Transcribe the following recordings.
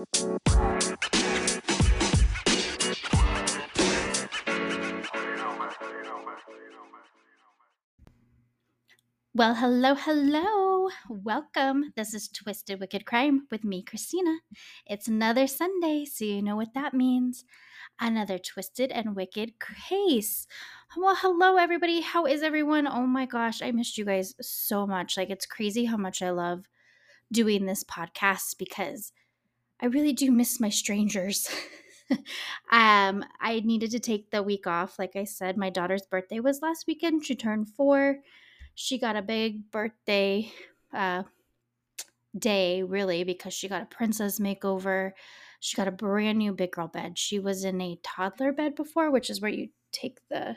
Well, hello, hello. Welcome. This is Twisted Wicked Crime with me, Christina. It's another Sunday, so you know what that means. Another twisted and wicked case. Well, hello, everybody. How is everyone? Oh my gosh, I missed you guys so much. Like, it's crazy how much I love doing this podcast because I really do miss my strangers. um, I needed to take the week off. Like I said, my daughter's birthday was last weekend. She turned four she got a big birthday uh, day, really, because she got a princess makeover. She got a brand new big girl bed. She was in a toddler bed before, which is where you take the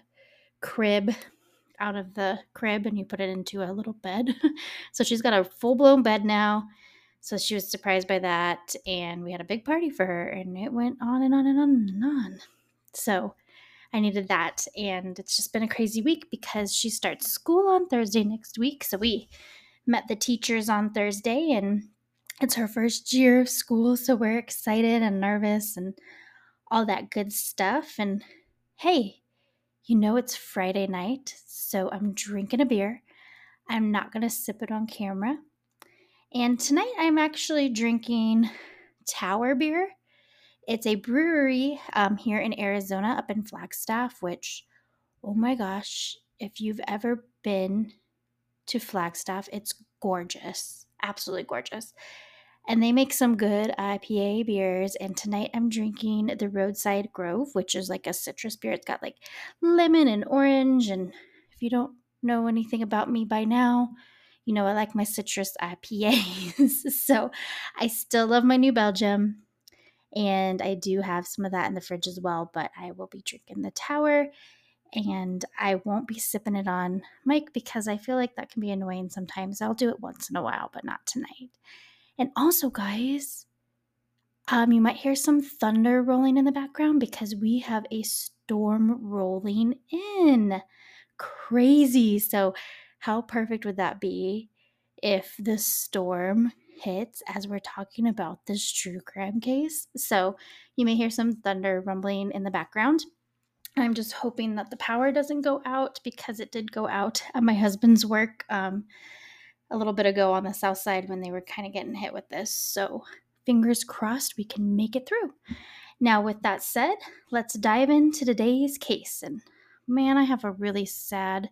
crib out of the crib and you put it into a little bed. so she's got a full blown bed now. So she was surprised by that. And we had a big party for her, and it went on and on and on and on. So I needed that. And it's just been a crazy week because she starts school on Thursday next week. So we met the teachers on Thursday and it's her first year of school. So we're excited and nervous and all that good stuff. And hey, you know it's Friday night. So I'm drinking a beer. I'm not going to sip it on camera. And tonight I'm actually drinking Tower beer. It's a brewery um, here in Arizona, up in Flagstaff, which, oh my gosh, if you've ever been to Flagstaff, it's gorgeous. Absolutely gorgeous. And they make some good IPA beers. And tonight I'm drinking the Roadside Grove, which is like a citrus beer. It's got like lemon and orange. And if you don't know anything about me by now, you know I like my citrus IPAs. so I still love my New Belgium. And I do have some of that in the fridge as well, but I will be drinking the tower and I won't be sipping it on mic because I feel like that can be annoying sometimes. I'll do it once in a while, but not tonight. And also, guys, um, you might hear some thunder rolling in the background because we have a storm rolling in. Crazy. So, how perfect would that be if the storm hits as we're talking about this true crime case. So you may hear some thunder rumbling in the background. I'm just hoping that the power doesn't go out because it did go out at my husband's work um, a little bit ago on the south side when they were kind of getting hit with this. So fingers crossed we can make it through. Now, with that said, let's dive into today's case. And man, I have a really sad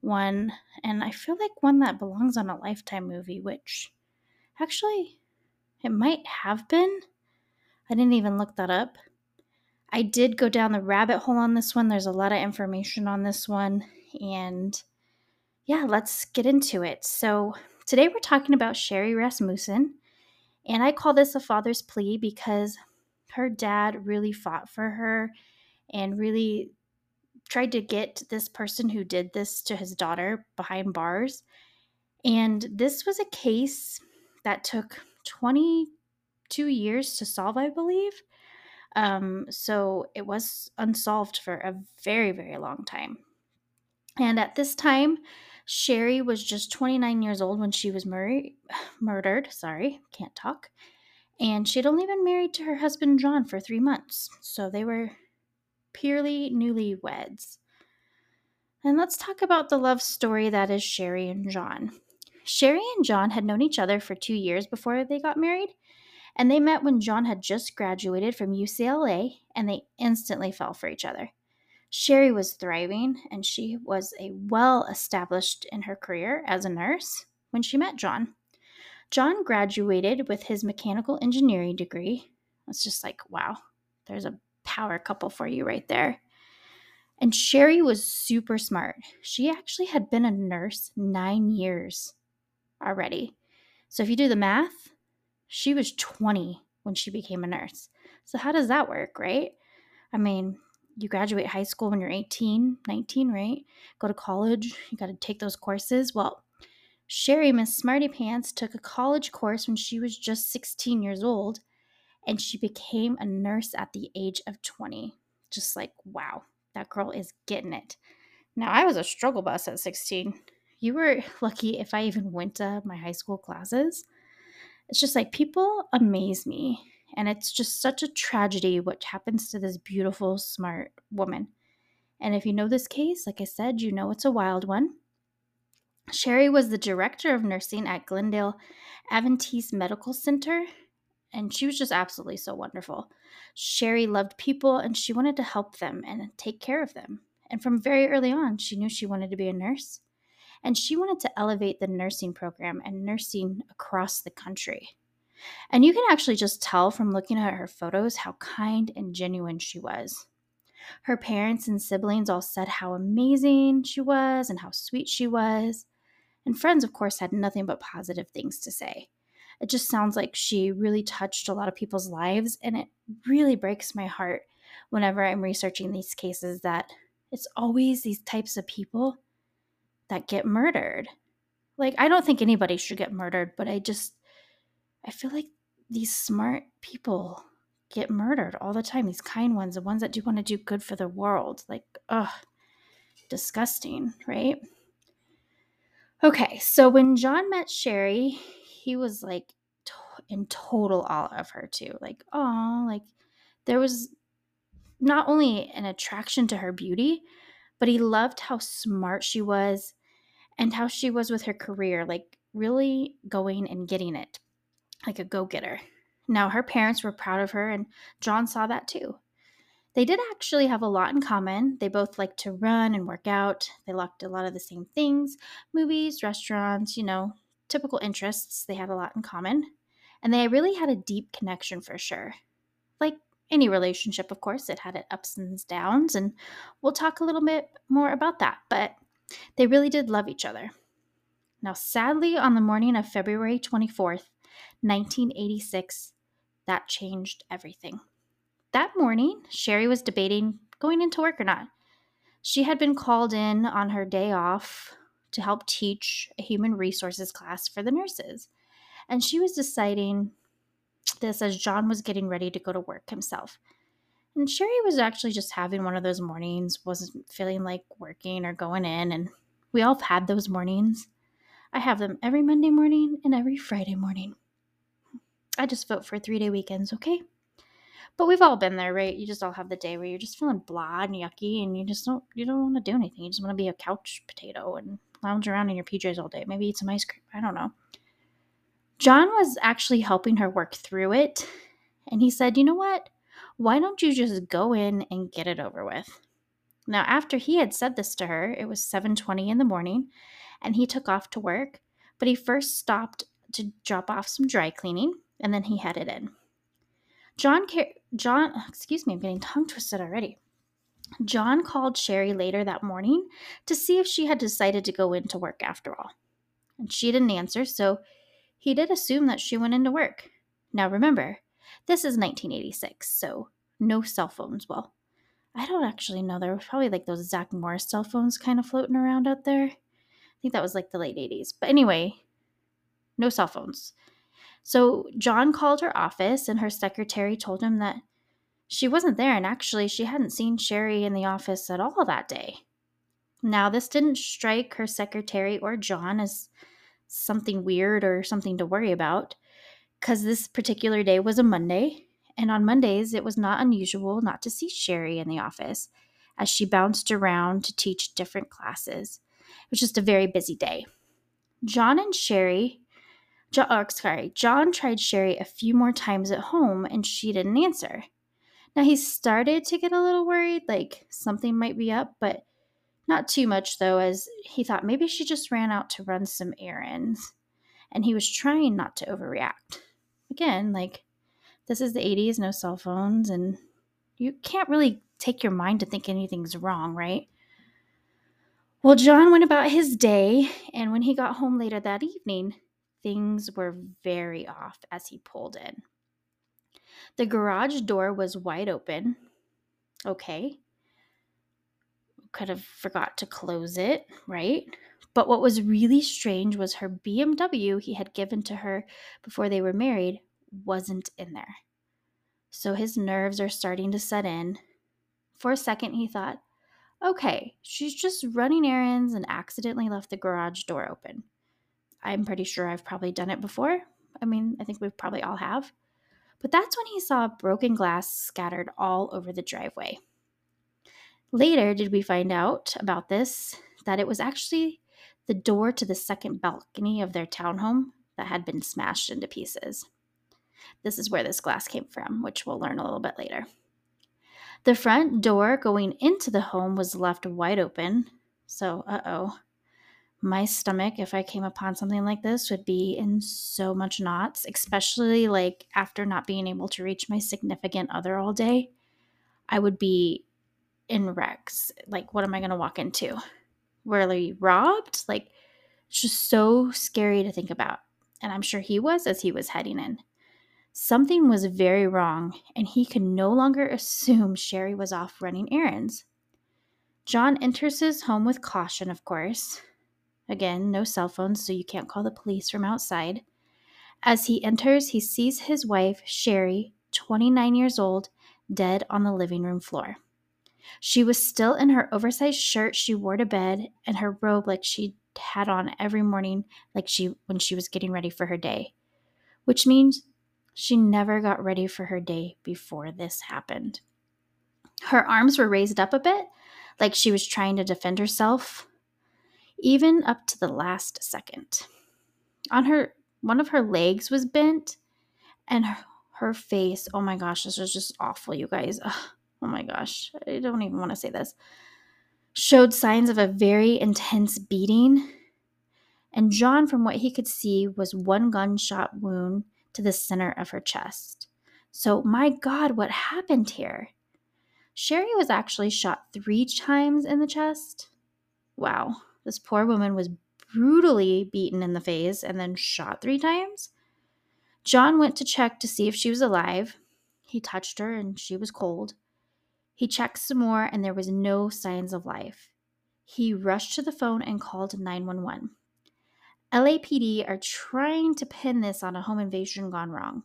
one, and I feel like one that belongs on a Lifetime movie, which Actually, it might have been. I didn't even look that up. I did go down the rabbit hole on this one. There's a lot of information on this one. And yeah, let's get into it. So, today we're talking about Sherri Rasmussen. And I call this a father's plea because her dad really fought for her and really tried to get this person who did this to his daughter behind bars. And this was a case that took 22 years to solve, I believe. Um, so it was unsolved for a very, very long time. And at this time, Sherri was just 29 years old when she was mur- murdered. Sorry, can't talk. And she'd only been married to her husband John for three months. So they were purely newlyweds. And let's talk about the love story that is Sherri and John. Sherri and John had known each other for two years before they got married, and they met when John had just graduated from UCLA, and they instantly fell for each other. Sherri was thriving, and she was a well established in her career as a nurse when she met John. John graduated with his mechanical engineering degree. It's just like, wow, there's a power couple for you right there. And Sherri was super smart. She actually had been a nurse nine years already. So if you do the math, she was 20 when she became a nurse. So how does that work, right? I mean, you graduate high school when you're 18, 19, right? Go to college, you got to take those courses. Well, Sherri, Miss Smarty Pants, took a college course when she was just 16 years old, and she became a nurse at the age of 20. Just like, wow, that girl is getting it. Now, I was a struggle bus at 16 you were lucky if I even went to my high school classes. It's just like people amaze me. And it's just such a tragedy what happens to this beautiful, smart woman. And if you know this case, like I said, you know it's a wild one. Sherri was the director of nursing at Glendale Adventist Medical Center, and she was just absolutely so wonderful. Sherri loved people and she wanted to help them and take care of them. And from very early on, she knew she wanted to be a nurse. And she wanted to elevate the nursing program and nursing across the country. And you can actually just tell from looking at her photos how kind and genuine she was. Her parents and siblings all said how amazing she was and how sweet she was. And friends, of course, had nothing but positive things to say. It just sounds like she really touched a lot of people's lives, and it really breaks my heart whenever I'm researching these cases that it's always these types of people that get murdered. Like, I don't think anybody should get murdered, but I just, I feel like these smart people get murdered all the time. These kind ones, the ones that do want to do good for the world. Like, ugh, disgusting, right? Okay, so when John met Sherri, he was like in total awe of her too. Like, oh, like there was not only an attraction to her beauty, but he loved how smart she was and how she was with her career, like really going and getting it, like a go getter. Now, her parents were proud of her, and John saw that too. They did actually have a lot in common. They both liked to run and work out. They liked a lot of the same things movies, restaurants, you know, typical interests. They had a lot in common. And they really had a deep connection for sure. Like any relationship, of course, it had its ups and downs. And we'll talk a little bit more about that. But they really did love each other. Now, sadly, on the morning of February 24th, 1986, that changed everything. That morning, Sherri was debating going into work or not. She had been called in on her day off to help teach a human resources class for the nurses. And she was deciding this as John was getting ready to go to work himself. And Sherri was actually just having one of those mornings, wasn't feeling like working or going in. And we all have had those mornings. I have them every Monday morning and every Friday morning. I just vote for three day weekends, okay? But we've all been there, right? You just all have the day where you're just feeling blah and yucky and you just don't you don't want to do anything. You just want to be a couch potato and lounge around in your PJs all day. Maybe eat some ice cream. I don't know. John was actually helping her work through it, and he said, "You know what? Why don't you just go in and get it over with?" Now, after he had said this to her, it was 7:20 in the morning, and he took off to work, but he first stopped to drop off some dry cleaning, and then he headed in. John, John, excuse me, I'm getting tongue twisted already. John called Sherri later that morning to see if she had decided to go into work after all. And she didn't answer, so he did assume that she went into work. Now remember, this is 1986, so no cell phones. Well, I don't actually know. There were probably like those Zach Morris cell phones kind of floating around out there. I think that was like the late 80s. But anyway, no cell phones. So John called her office, and her secretary told him that she wasn't there, and actually, she hadn't seen Sherri in the office at all that day. Now, this didn't strike her secretary or John as something weird or something to worry about, because this particular day was a Monday, and on Mondays, it was not unusual not to see Sherri in the office as she bounced around to teach different classes. It was just a very busy day. John and Sherri, John, oh, uh, sorry, John tried Sherri a few more times at home and she didn't answer. Now he started to get a little worried, like something might be up, but not too much though, as he thought maybe she just ran out to run some errands. And he was trying not to overreact. Again, like this is the 80s, no cell phones, and you can't really take your mind to think anything's wrong, right? Well, John went about his day, and when he got home later that evening, things were very off as he pulled in. The garage door was wide open. Okay. Could have forgot to close it, right? But what was really strange was her BMW he had given to her before they were married wasn't in there. So his nerves are starting to set in. For a second, he thought, okay, she's just running errands and accidentally left the garage door open. I'm pretty sure I've probably done it before. I mean, I think we probably all have. But that's when he saw broken glass scattered all over the driveway. Later, did we find out about this that it was actually the door to the second balcony of their townhome that had been smashed into pieces. This is where this glass came from, which we'll learn a little bit later. The front door going into the home was left wide open. So, uh oh. My stomach, if I came upon something like this, would be in so much knots, especially like after not being able to reach my significant other all day. I would be in wrecks. Like, what am I going to walk into? They robbed? Like, it's just so scary to think about. And I'm sure he was as he was heading in. Something was very wrong, and he could no longer assume Sherri was off running errands. John enters his home with caution, of course. Again, no cell phones, so you can't call the police from outside. As he enters, he sees his wife, Sherri, 29 years old, dead on the living room floor. She was still in her oversized shirt she wore to bed and her robe like she had on every morning like she when she was getting ready for her day. Which means she never got ready for her day before this happened. Her arms were raised up a bit, like she was trying to defend herself, even up to the last second. On her, one of her legs was bent, and her, her face, oh my gosh, this was just awful, you guys. Ugh, oh my gosh, I don't even want to say this, showed signs of a very intense beating. And John, from what he could see, was one gunshot wound to the center of her chest. So, my God, what happened here? Sherri was actually shot three times in the chest. Wow, this poor woman was brutally beaten in the face and then shot three times. John went to check to see if she was alive. He touched her and she was cold. He checked some more and there was no signs of life. He rushed to the phone and called 911. LAPD are trying to pin this on a home invasion gone wrong.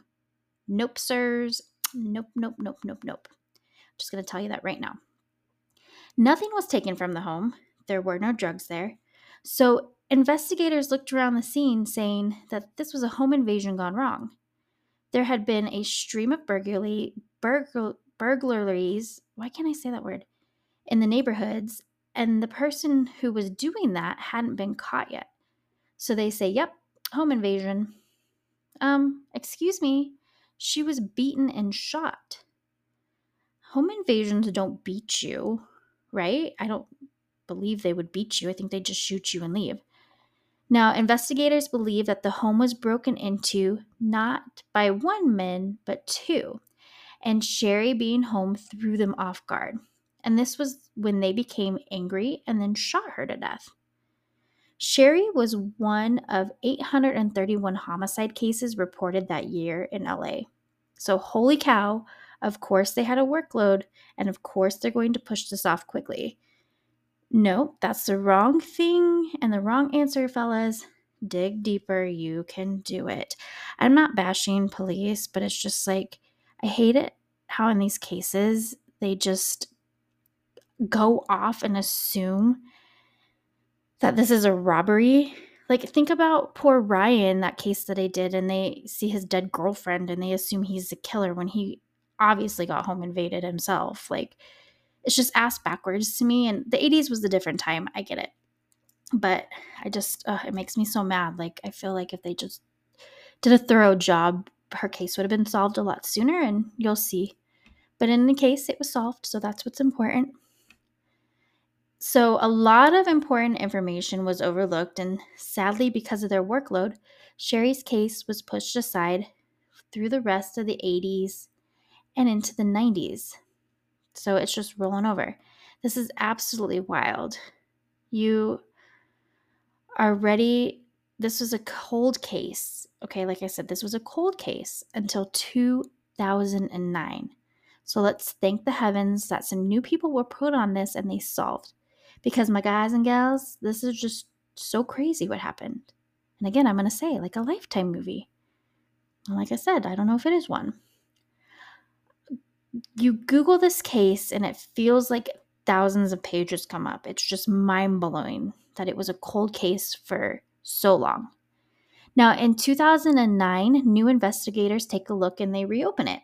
Nope, sirs. Nope, nope, nope, nope, nope. I'm just going to tell you that right now. Nothing was taken from the home. There were no drugs there. So investigators looked around the scene saying that this was a home invasion gone wrong. There had been a stream of burglary, burgl- burglaries. Why can't I say that word? In the neighborhoods, and the person who was doing that hadn't been caught yet. So they say, yep, home invasion. Um, excuse me, she was beaten and shot. Home invasions don't beat you, right? I don't believe they would beat you. I think they'd just shoot you and leave. Now, investigators believe that the home was broken into not by one man, but two, and Sherri being home threw them off guard. And this was when they became angry and then shot her to death. Sherri was one of 831 homicide cases reported that year in LA. So, holy cow, of course they had a workload, and of course they're going to push this off quickly. No, that's the wrong thing and the wrong answer, fellas. Dig deeper, you can do it. I'm not bashing police, but it's just like, I hate it how in these cases they just go off and assume that this is a robbery. Like, think about poor Ryan, that case that I did, and they see his dead girlfriend and they assume he's the killer when he obviously got home invaded himself. Like, it's just ass backwards to me. And the 80s was a different time. I get it. But I just, uh, it makes me so mad. Like, I feel like if they just did a thorough job, her case would have been solved a lot sooner, and you'll see. But in the case, it was solved, so that's what's important. So, a lot of important information was overlooked, and sadly, because of their workload, Sherri's case was pushed aside through the rest of the 80s and into the 90s. So, it's just rolling over. This is absolutely wild. You are ready. This was a cold case. Okay, like I said, this was a cold case until 2009. So let's thank the heavens that some new people were put on this and they solved. Because, my guys and gals, this is just so crazy what happened. And again, I'm going to say, like a lifetime movie. And like I said, I don't know if it is one. You Google this case, and it feels like thousands of pages come up. It's just mind blowing that it was a cold case for so long. Now, in 2009, new investigators take a look and they reopen it,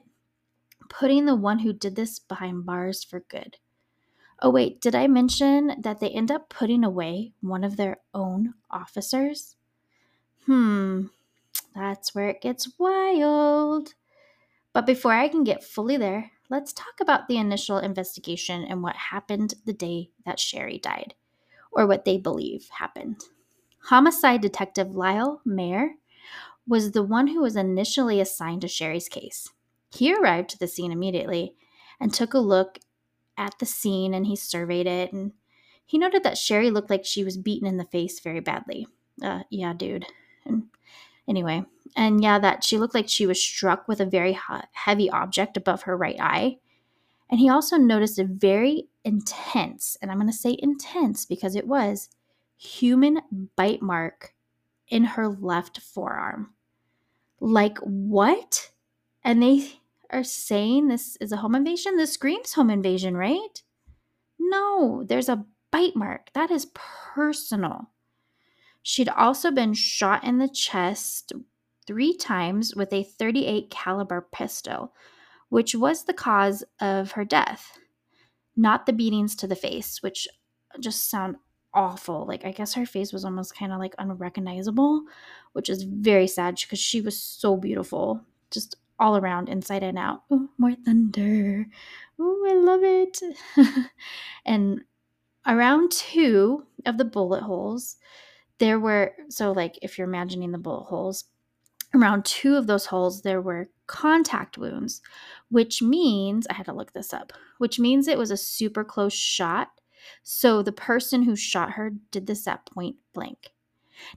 putting the one who did this behind bars for good. Oh, wait, did I mention that they end up putting away one of their own officers? Hmm, that's where it gets wild. But before I can get fully there, let's talk about the initial investigation and what happened the day that Sherri died, or what they believe happened. Homicide Detective Lyle Mayer was the one who was initially assigned to Sherri's case. He arrived to the scene immediately and took a look at the scene and he surveyed it and he noted that Sherri looked like she was beaten in the face very badly. Uh, yeah, dude. And anyway, and yeah, that she looked like she was struck with a very heavy object above her right eye. And he also noticed a very intense, and I'm going to say intense because it was, human bite mark in her left forearm. Like, what? And they are saying this is a home invasion? This screams home invasion, right? No, there's a bite mark. That is personal. She'd also been shot in the chest three times with a 38 caliber pistol, which was the cause of her death, not the beatings to the face, which just sound awful. Like I guess her face was almost kind of like unrecognizable, which is very sad because she was so beautiful, just all around, inside and out. Oh, more thunder. Oh, I love it. and around two of the bullet holes, there were so like if you're imagining the bullet holes, around two of those holes there were contact wounds, which means I had to look this up, which means it was a super close shot. So the person who shot her did this at point blank.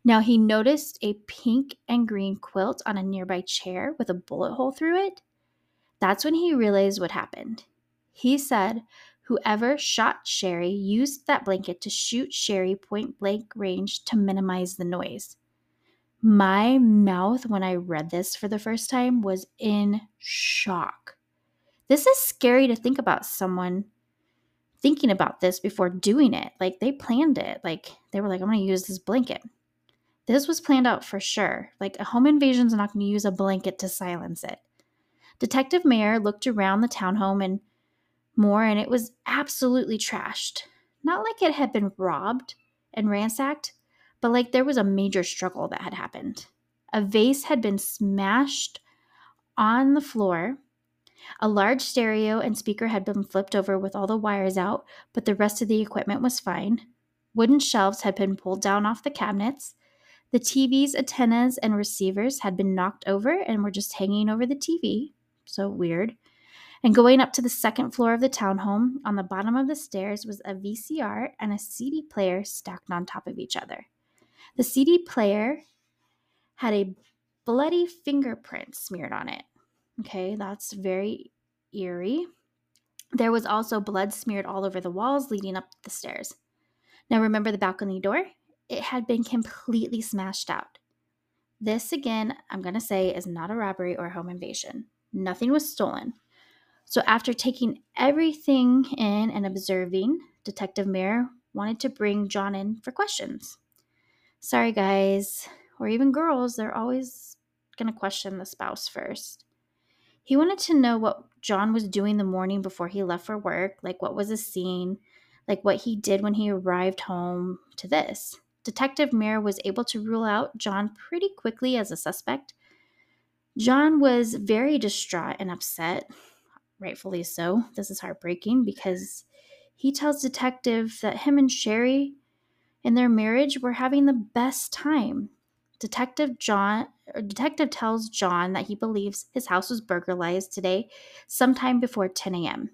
Now he noticed a pink and green quilt on a nearby chair with a bullet hole through it. That's when he realized what happened. He said whoever shot Sherri used that blanket to shoot Sherri point blank range to minimize the noise. My mouth, when I read this for the first time, was in shock. This is scary to think about someone thinking about this before doing it. Like they planned it. Like they were like, I'm going to use this blanket. This was planned out for sure. Like a home invasion's not going to use a blanket to silence it. Detective Mayer looked around the townhome and more, and it was absolutely trashed. Not like it had been robbed and ransacked, but like there was a major struggle that had happened. A vase had been smashed on the floor. A large stereo and speaker had been flipped over with all the wires out, but the rest of the equipment was fine. Wooden shelves had been pulled down off the cabinets. The TV's antennas and receivers had been knocked over and were just hanging over the TV. So weird. And going up to the second floor of the townhome, on the bottom of the stairs was a VCR and a CD player stacked on top of each other. The CD player had a bloody fingerprint smeared on it. Okay, that's very eerie. There was also blood smeared all over the walls leading up the stairs. Now, remember the balcony door? It had been completely smashed out. This, again, I'm going to say, is not a robbery or a home invasion. Nothing was stolen. So, after taking everything in and observing, Detective Mayer wanted to bring John in for questions sorry, guys, or even girls, they're always going to question the spouse first. He wanted to know what John was doing the morning before he left for work, like what was the scene, like what he did when he arrived home to this. Detective Mayer was able to rule out John pretty quickly as a suspect. John was very distraught and upset, rightfully so. This is heartbreaking because he tells Detective that him and Sherri in their marriage were having the best time. Detective John detective tells John that he believes his house was burglarized today sometime before 10 a.m.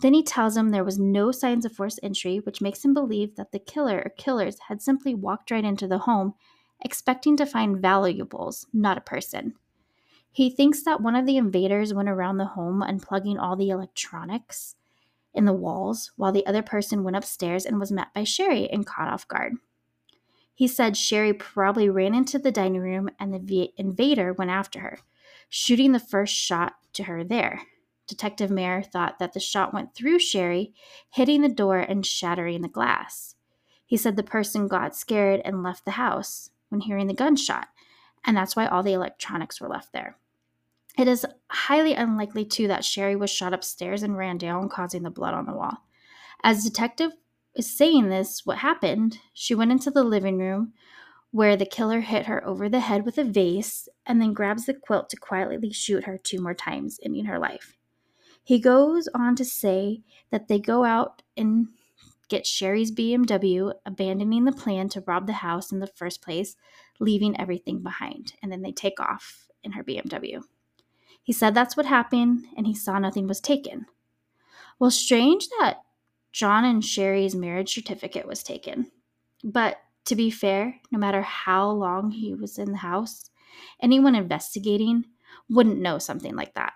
Then he tells him there was no signs of forced entry, which makes him believe that the killer or killers had simply walked right into the home, expecting to find valuables, not a person. He thinks that one of the invaders went around the home unplugging all the electronics in the walls while the other person went upstairs and was met by Sherri and caught off guard. He said Sherri probably ran into the dining room and the invader went after her, shooting the first shot to her there. Detective Mayer thought that the shot went through Sherri, hitting the door and shattering the glass. He said the person got scared and left the house when hearing the gunshot, and that's why all the electronics were left there. It is highly unlikely, too, that Sherri was shot upstairs and ran down, causing the blood on the wall. As Detective is saying this, what happened, she went into the living room where the killer hit her over the head with a vase and then grabs the quilt to quietly shoot her two more times, ending her life. He goes on to say that they go out and get Sherri's BMW, abandoning the plan to rob the house in the first place, leaving everything behind, and then they take off in her BMW. He said that's what happened and he saw nothing was taken. Well, strange that John and Sherri's marriage certificate was taken. But to be fair, no matter how long he was in the house, anyone investigating wouldn't know something like that.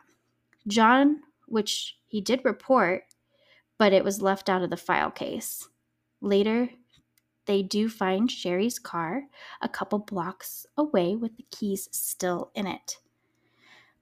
John, which he did report, but it was left out of the file case. Later, they do find Sherri's car a couple blocks away with the keys still in it.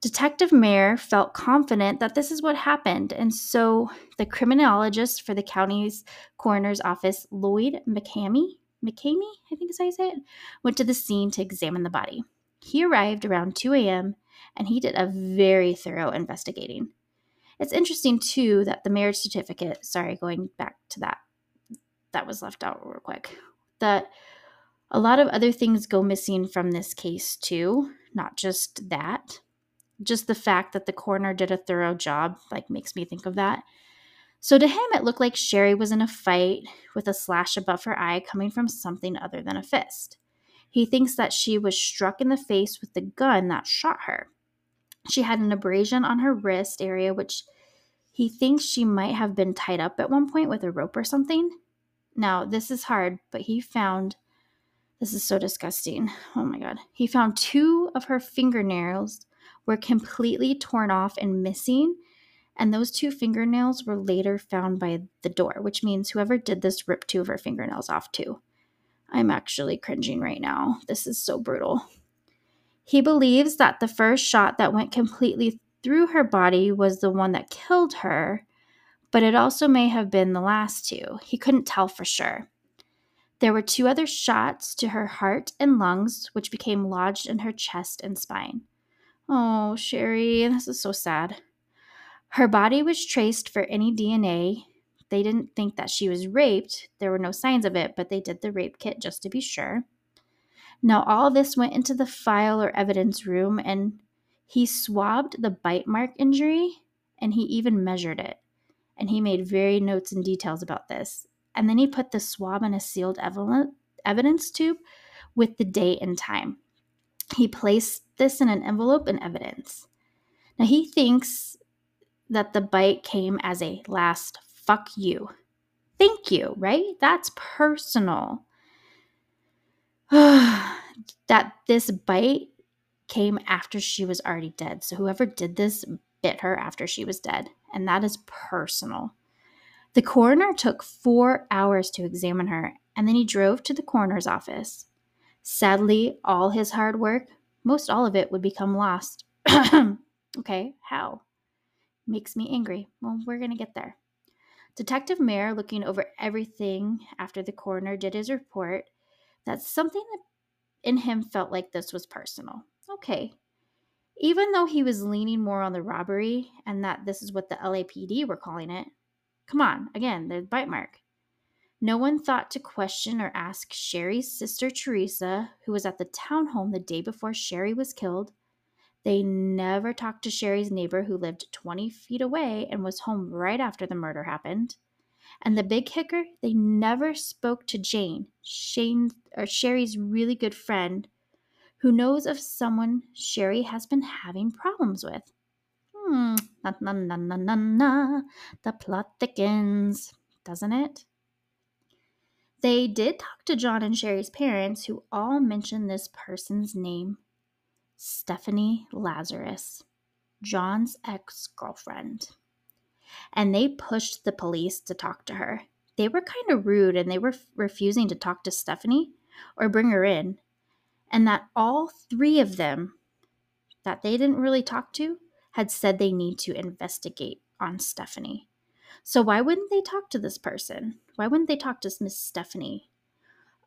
Detective Mayer felt confident that this is what happened, and so the criminologist for the county's coroner's office, Lloyd McCamey, McCamey, I think is how you say it, went to the scene to examine the body. He arrived around 2 a.m. and he did a very thorough investigating. It's interesting too that the marriage certificate, sorry, going back to that, that was left out real quick, that a lot of other things go missing from this case too, not just that just the fact that the coroner did a thorough job like makes me think of that. So to him it looked like Sherri was in a fight with a slash above her eye coming from something other than a fist. He thinks that she was struck in the face with the gun that shot her. She had an abrasion on her wrist area which he thinks she might have been tied up at one point with a rope or something. Now, this is hard, but he found this is so disgusting. Oh my god. He found two of her fingernails were completely torn off and missing. And those two fingernails were later found by the door, which means whoever did this ripped two of her fingernails off too. I'm actually cringing right now. This is so brutal. He believes that the first shot that went completely through her body was the one that killed her, but it also may have been the last two. He couldn't tell for sure. There were two other shots to her heart and lungs, which became lodged in her chest and spine. Oh, Sherri, this is so sad. Her body was traced for any DNA. They didn't think that she was raped. There were no signs of it, but they did the rape kit just to be sure. Now, all this went into the file or evidence room, and he swabbed the bite mark injury and he even measured it. And he made very notes and details about this. And then he put the swab in a sealed evidence tube with the date and time. He placed this in an envelope and evidence. Now he thinks that the bite came as a last fuck you. Thank you, right? That's personal. that this bite came after she was already dead. So whoever did this bit her after she was dead. And that is personal. The coroner took four hours to examine her, and then he drove to the coroner's office. Sadly, all his hard work, most all of it, would become lost. okay, how? Makes me angry. Well, we're going to get there. Detective Mayer, looking over everything after the coroner did his report, that something in him felt like this was personal. Okay. Even though he was leaning more on the robbery and that this is what the LAPD were calling it, come on, again, the bite mark. No one thought to question or ask Sherri's sister Teresa, who was at the townhome the day before Sherri was killed. They never talked to Sherri's neighbor, who lived 20 feet away and was home right after the murder happened. And the big kicker, they never spoke to Jane, Shane or Sherri's really good friend, who knows of someone Sherri has been having problems with. Hmm, na na na na na na. The plot thickens, doesn't it? They did talk to John and Sherri's parents, who all mentioned this person's name Stephanie Lazarus, John's ex girlfriend. And they pushed the police to talk to her. They were kind of rude and they were refusing to talk to Stephanie or bring her in. And that all three of them that they didn't really talk to had said they need to investigate on Stephanie. So why wouldn't they talk to this person? Why wouldn't they talk to Miss Stephanie?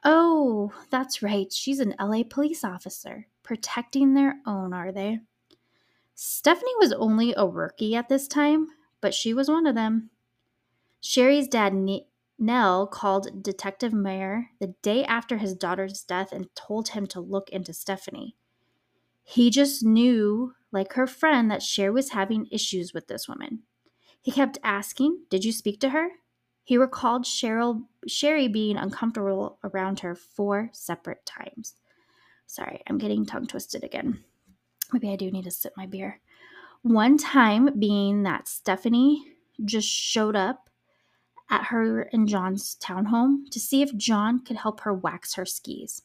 Oh, that's right. She's an LA police officer. protecting their own, are they? Stephanie was only a rookie at this time, but she was one of them. Sherri's dad, Nell, called Detective Mayer the day after his daughter's death and told him to look into Stephanie. He just knew, like her friend, that Sherri was having issues with this woman. He kept asking, Did you speak to her? He recalled Cheryl, Sherri being uncomfortable around her four separate times. Sorry, I'm getting tongue twisted again. Maybe I do need to sip my beer. One time being that Stephanie just showed up at her and John's townhome to see if John could help her wax her skis.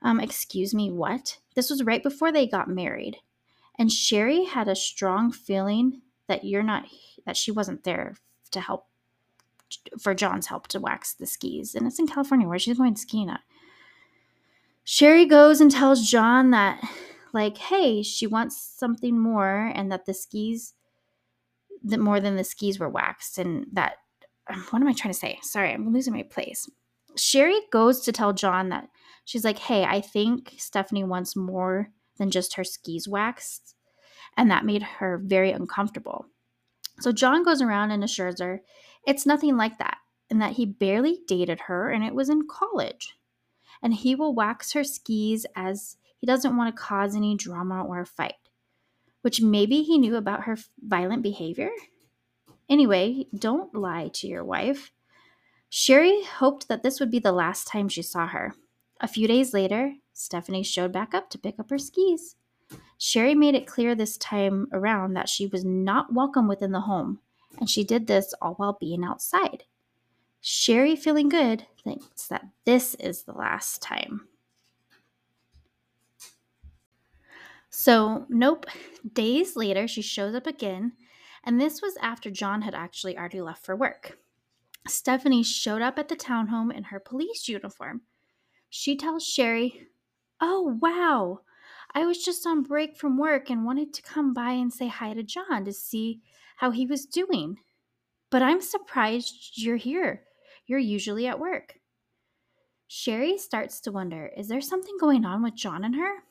Um, excuse me, what? This was right before they got married. And Sherri had a strong feeling that you're not that she wasn't there to help for John's help to wax the skis. And it's in California where she's going skiing at. Sherri goes and tells John that, like, hey, she wants something more and that the skis, that more than the skis were waxed. And that, what am I trying to say? Sorry, I'm losing my place. Sherri goes to tell John that she's like, hey, I think Stephanie wants more than just her skis waxed. And that made her very uncomfortable. So John goes around and assures her it's nothing like that, and that he barely dated her and it was in college. And he will wax her skis as he doesn't want to cause any drama or a fight, which maybe he knew about her violent behavior. Anyway, don't lie to your wife. Sherri hoped that this would be the last time she saw her. A few days later, Stephanie showed back up to pick up her skis. Sherri made it clear this time around that she was not welcome within the home and she did this all while being outside. Sherri, feeling good, thinks that this is the last time. So, nope. Days later, she shows up again, and this was after John had actually already left for work. Stephanie showed up at the townhome in her police uniform. She tells Sherri, Oh, wow. I was just on break from work and wanted to come by and say hi to John to see how he was doing. But I'm surprised you're here. You're usually at work. Sherri starts to wonder is there something going on with John and her?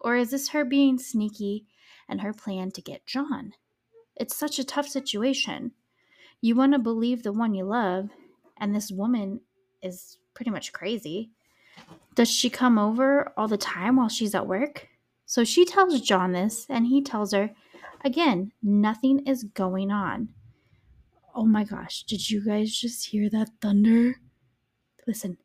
Or is this her being sneaky and her plan to get John? It's such a tough situation. You want to believe the one you love, and this woman is pretty much crazy. Does she come over all the time while she's at work? So she tells John this, and he tells her Again, nothing is going on. Oh my gosh, did you guys just hear that thunder? Listen.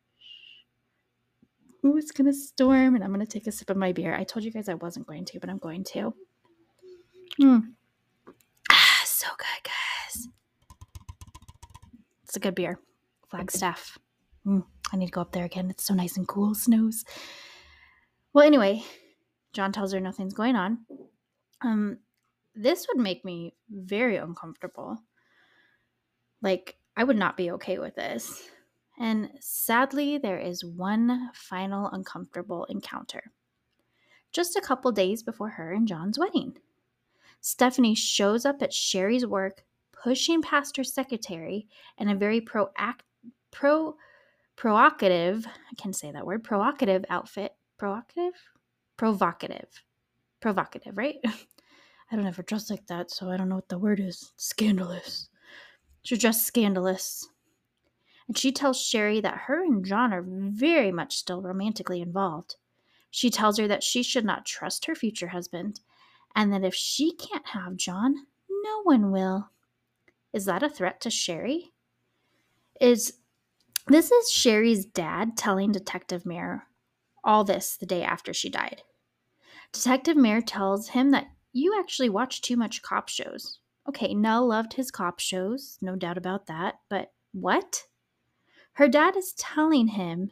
Ooh, it's gonna storm, and I'm gonna take a sip of my beer. I told you guys I wasn't going to, but I'm going to. Mm. So good, guys. It's a good beer. Flagstaff. Mm, I need to go up there again. It's so nice and cool. Snows. Well, anyway, John tells her nothing's going on. Um, this would make me very uncomfortable. Like, I would not be okay with this. And sadly, there is one final uncomfortable encounter. Just a couple days before her and John's wedding, Stephanie shows up at Sherri's work, pushing past her secretary in a very proact, pro, provocative, I can say that word, provocative outfit. Provocative? Provocative. Provocative, right? I don't ever dress like that, so I don't know what the word is. Scandalous. She's just scandalous. And she tells Sherri that her and John are very much still romantically involved. She tells her that she should not trust her future husband, and that if she can't have John, no one will. Is that a threat to Sherri? Is this is Sherri's dad telling Detective Mayer all this the day after she died. Detective Mayer tells him that you actually watch too much cop shows. Okay, Nell loved his cop shows, no doubt about that, but what? Her dad is telling him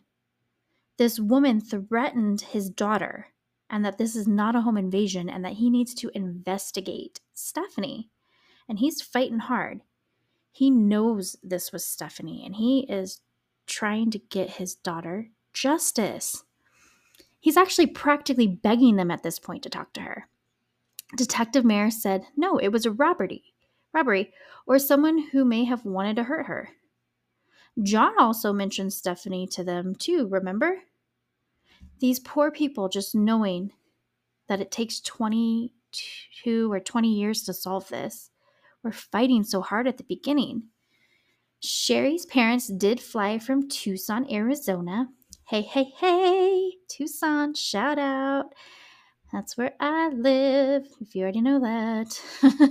this woman threatened his daughter and that this is not a home invasion and that he needs to investigate Stephanie. And he's fighting hard. He knows this was Stephanie and he is trying to get his daughter justice. He's actually practically begging them at this point to talk to her. Detective Mayer said, no, it was a robbery, robbery, or someone who may have wanted to hurt her. John also mentioned Stephanie to them too, remember? These poor people just knowing that it takes 22 or 20 years to solve this were fighting so hard at the beginning. Sherri's parents did fly from Tucson, Arizona. Hey, hey, hey, Tucson, shout out. That's where I live, if you already know that.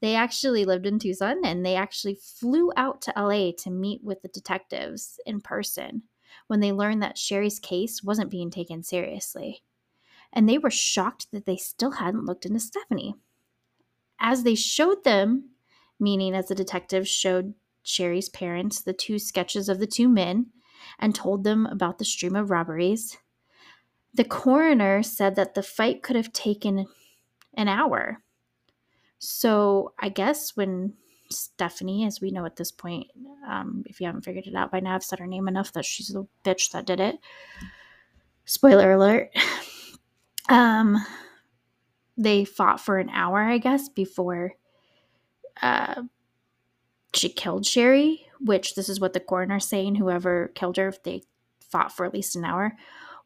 they actually lived in Tucson and they actually flew out to LA to meet with the detectives in person when they learned that Sherri's case wasn't being taken seriously. And they were shocked that they still hadn't looked into Stephanie. As they showed them, meaning as the detectives showed Sherri's parents the two sketches of the two men and told them about the stream of robberies, the coroner said that the fight could have taken an hour. So I guess when Stephanie, as we know at this point, um, if you haven't figured it out by now, I've said her name enough that she's the bitch that did it. Spoiler alert. Um, they fought for an hour, I guess, before uh, she killed Sherri, which this is what the coroner's saying, whoever killed her, if they fought for at least an hour.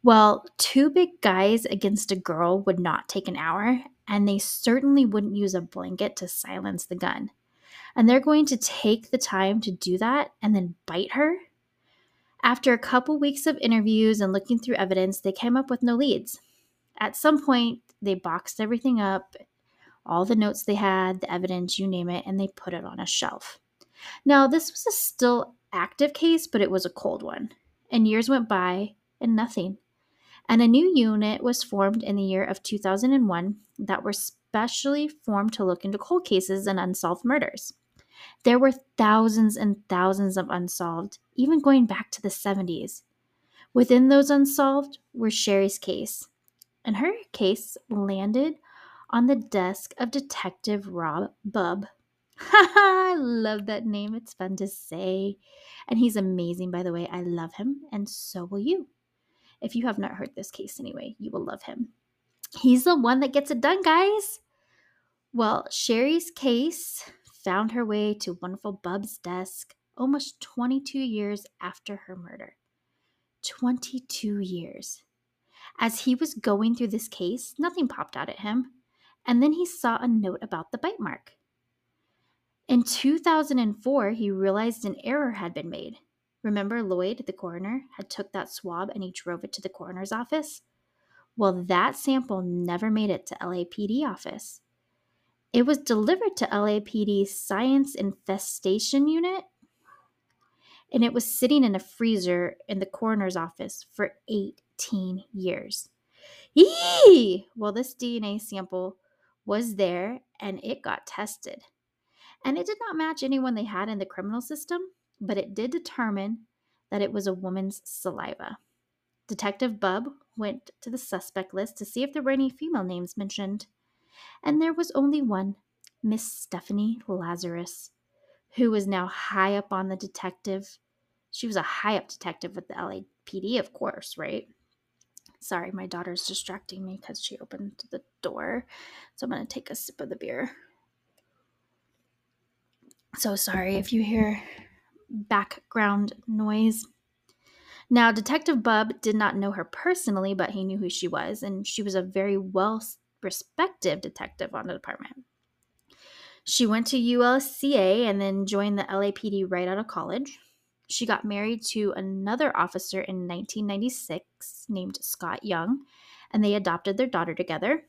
Well, two big guys against a girl would not take an hour, and they certainly wouldn't use a blanket to silence the gun. And they're going to take the time to do that and then bite her? After a couple weeks of interviews and looking through evidence, they came up with no leads. At some point, they boxed everything up, all the notes they had, the evidence, you name it, and they put it on a shelf. Now, this was a still active case, but it was a cold one. And years went by and nothing and a new unit was formed in the year of 2001 that were specially formed to look into cold cases and unsolved murders. There were thousands and thousands of unsolved, even going back to the 70s. Within those unsolved were Sherri's case, and her case landed on the desk of Detective Rob Bub. Ha ha, I love that name. It's fun to say. And he's amazing, by the way. I love him, and so will you. If you have not heard this case anyway, you will love him. He's the one that gets it done, guys. Well, Sherri's case found her way to wonderful Bub's desk almost 22 years after her murder. 22 years. As he was going through this case, nothing popped out at him, and then he saw a note about the bite mark. In 2004, he realized an error had been made. Remember Lloyd, the coroner, had took that swab and he drove it to the coroner's office? Well, that sample never made it to LAPD office. It was delivered to LAPD's Science Investigation Unit, and it was sitting in a freezer in the coroner's office for 18 years. Eee! Well, this DNA sample was there and it got tested. And it did not match anyone they had in the criminal system, but it did determine that it was a woman's saliva. Detective Bub went to the suspect list to see if there were any female names mentioned, and there was only one Miss Stephanie Lazarus, who was now high up on the detective. She was a high up detective with the LAPD, of course, right? Sorry, my daughter's distracting me because she opened the door. So I'm going to take a sip of the beer. So sorry if you hear background noise. Now, Detective Bub did not know her personally, but he knew who she was, and she was a very well respected detective on the department. She went to ULCA and then joined the LAPD right out of college. She got married to another officer in 1996 named Scott Young, and they adopted their daughter together.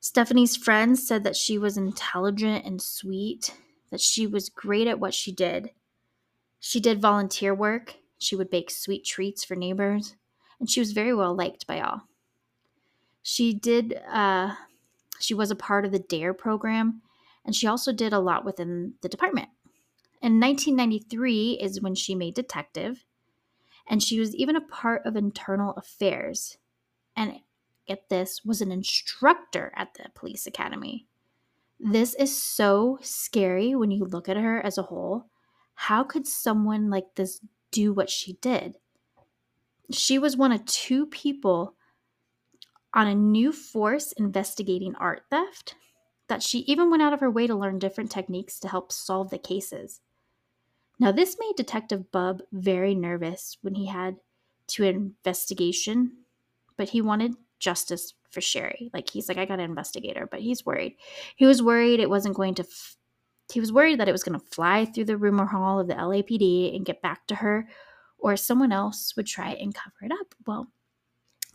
Stephanie's friends said that she was intelligent and sweet, that she was great at what she did. She did volunteer work, she would bake sweet treats for neighbors, and she was very well liked by all. She did, uh, she was a part of the DARE program, and she also did a lot within the department. In 1993 is when she made detective, and she was even a part of internal affairs. And get this, was an instructor at the police academy. This is so scary when you look at her as a whole. How could someone like this do what she did? She was one of two people on a new force investigating art theft that she even went out of her way to learn different techniques to help solve the cases. Now, this made Detective Bub very nervous when he had to investigation, but he wanted justice for Sherri. Like he's like, I got an investigator, but he's worried. He was worried it wasn't going to. F- he was worried that it was going to fly through the rumor hall of the LAPD and get back to her, or someone else would try and cover it up. Well,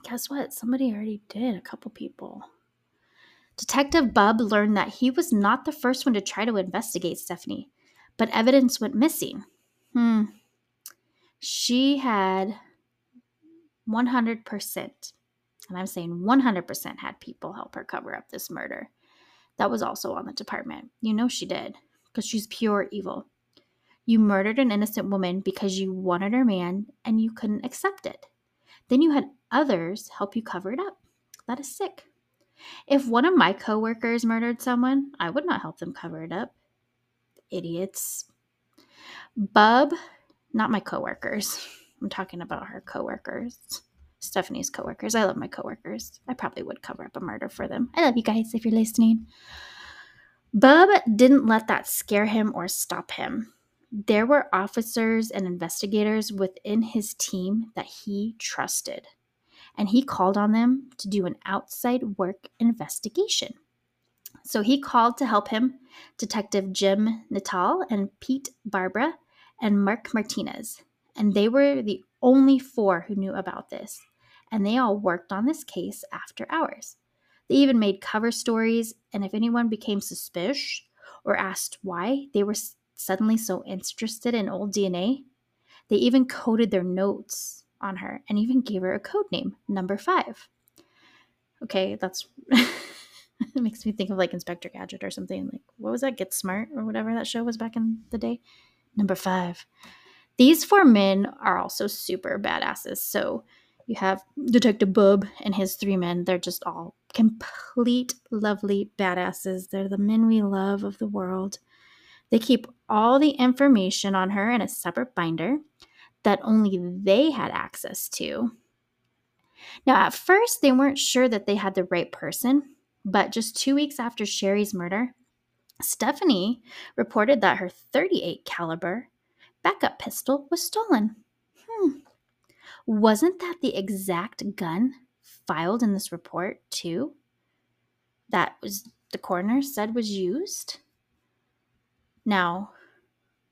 guess what? Somebody already did. A couple people. Detective Bub learned that he was not the first one to try to investigate Stephanie, but evidence went missing. Hmm. She had 100%, and I'm saying 100% had people help her cover up this murder. That was also on the department. You know she did, because she's pure evil. You murdered an innocent woman because you wanted her man and you couldn't accept it. Then you had others help you cover it up. That is sick. If one of my coworkers murdered someone, I would not help them cover it up. Idiots. Bub, not my coworkers. I'm talking about her coworkers. Stephanie's coworkers. I love my coworkers. I probably would cover up a murder for them. I love you guys if you're listening. Bub didn't let that scare him or stop him. There were officers and investigators within his team that he trusted and he called on them to do an outside work investigation. So he called to help him Detective Jim Nuttall and Pete Barba and Mark Martinez. And they were the only four who knew about this. And they all worked on this case after hours. They even made cover stories, and if anyone became suspicious or asked why they were suddenly so interested in old DNA, they even coded their notes on her and even gave her a code name, number five. Okay, that's it makes me think of like Inspector Gadget or something. Like, what was that? Get Smart or whatever that show was back in the day. Number five. These four men are also super badasses. So you have Detective Bub and his three men. They're just all complete lovely badasses. They're the men we love of the world. They keep all the information on her in a separate binder that only they had access to. Now, at first, they weren't sure that they had the right person, but just two weeks after Sherri's murder, Stephanie reported that her 38 caliber backup pistol was stolen. Hmm. Wasn't that the exact gun filed in this report too? That was the coroner said was used? Now,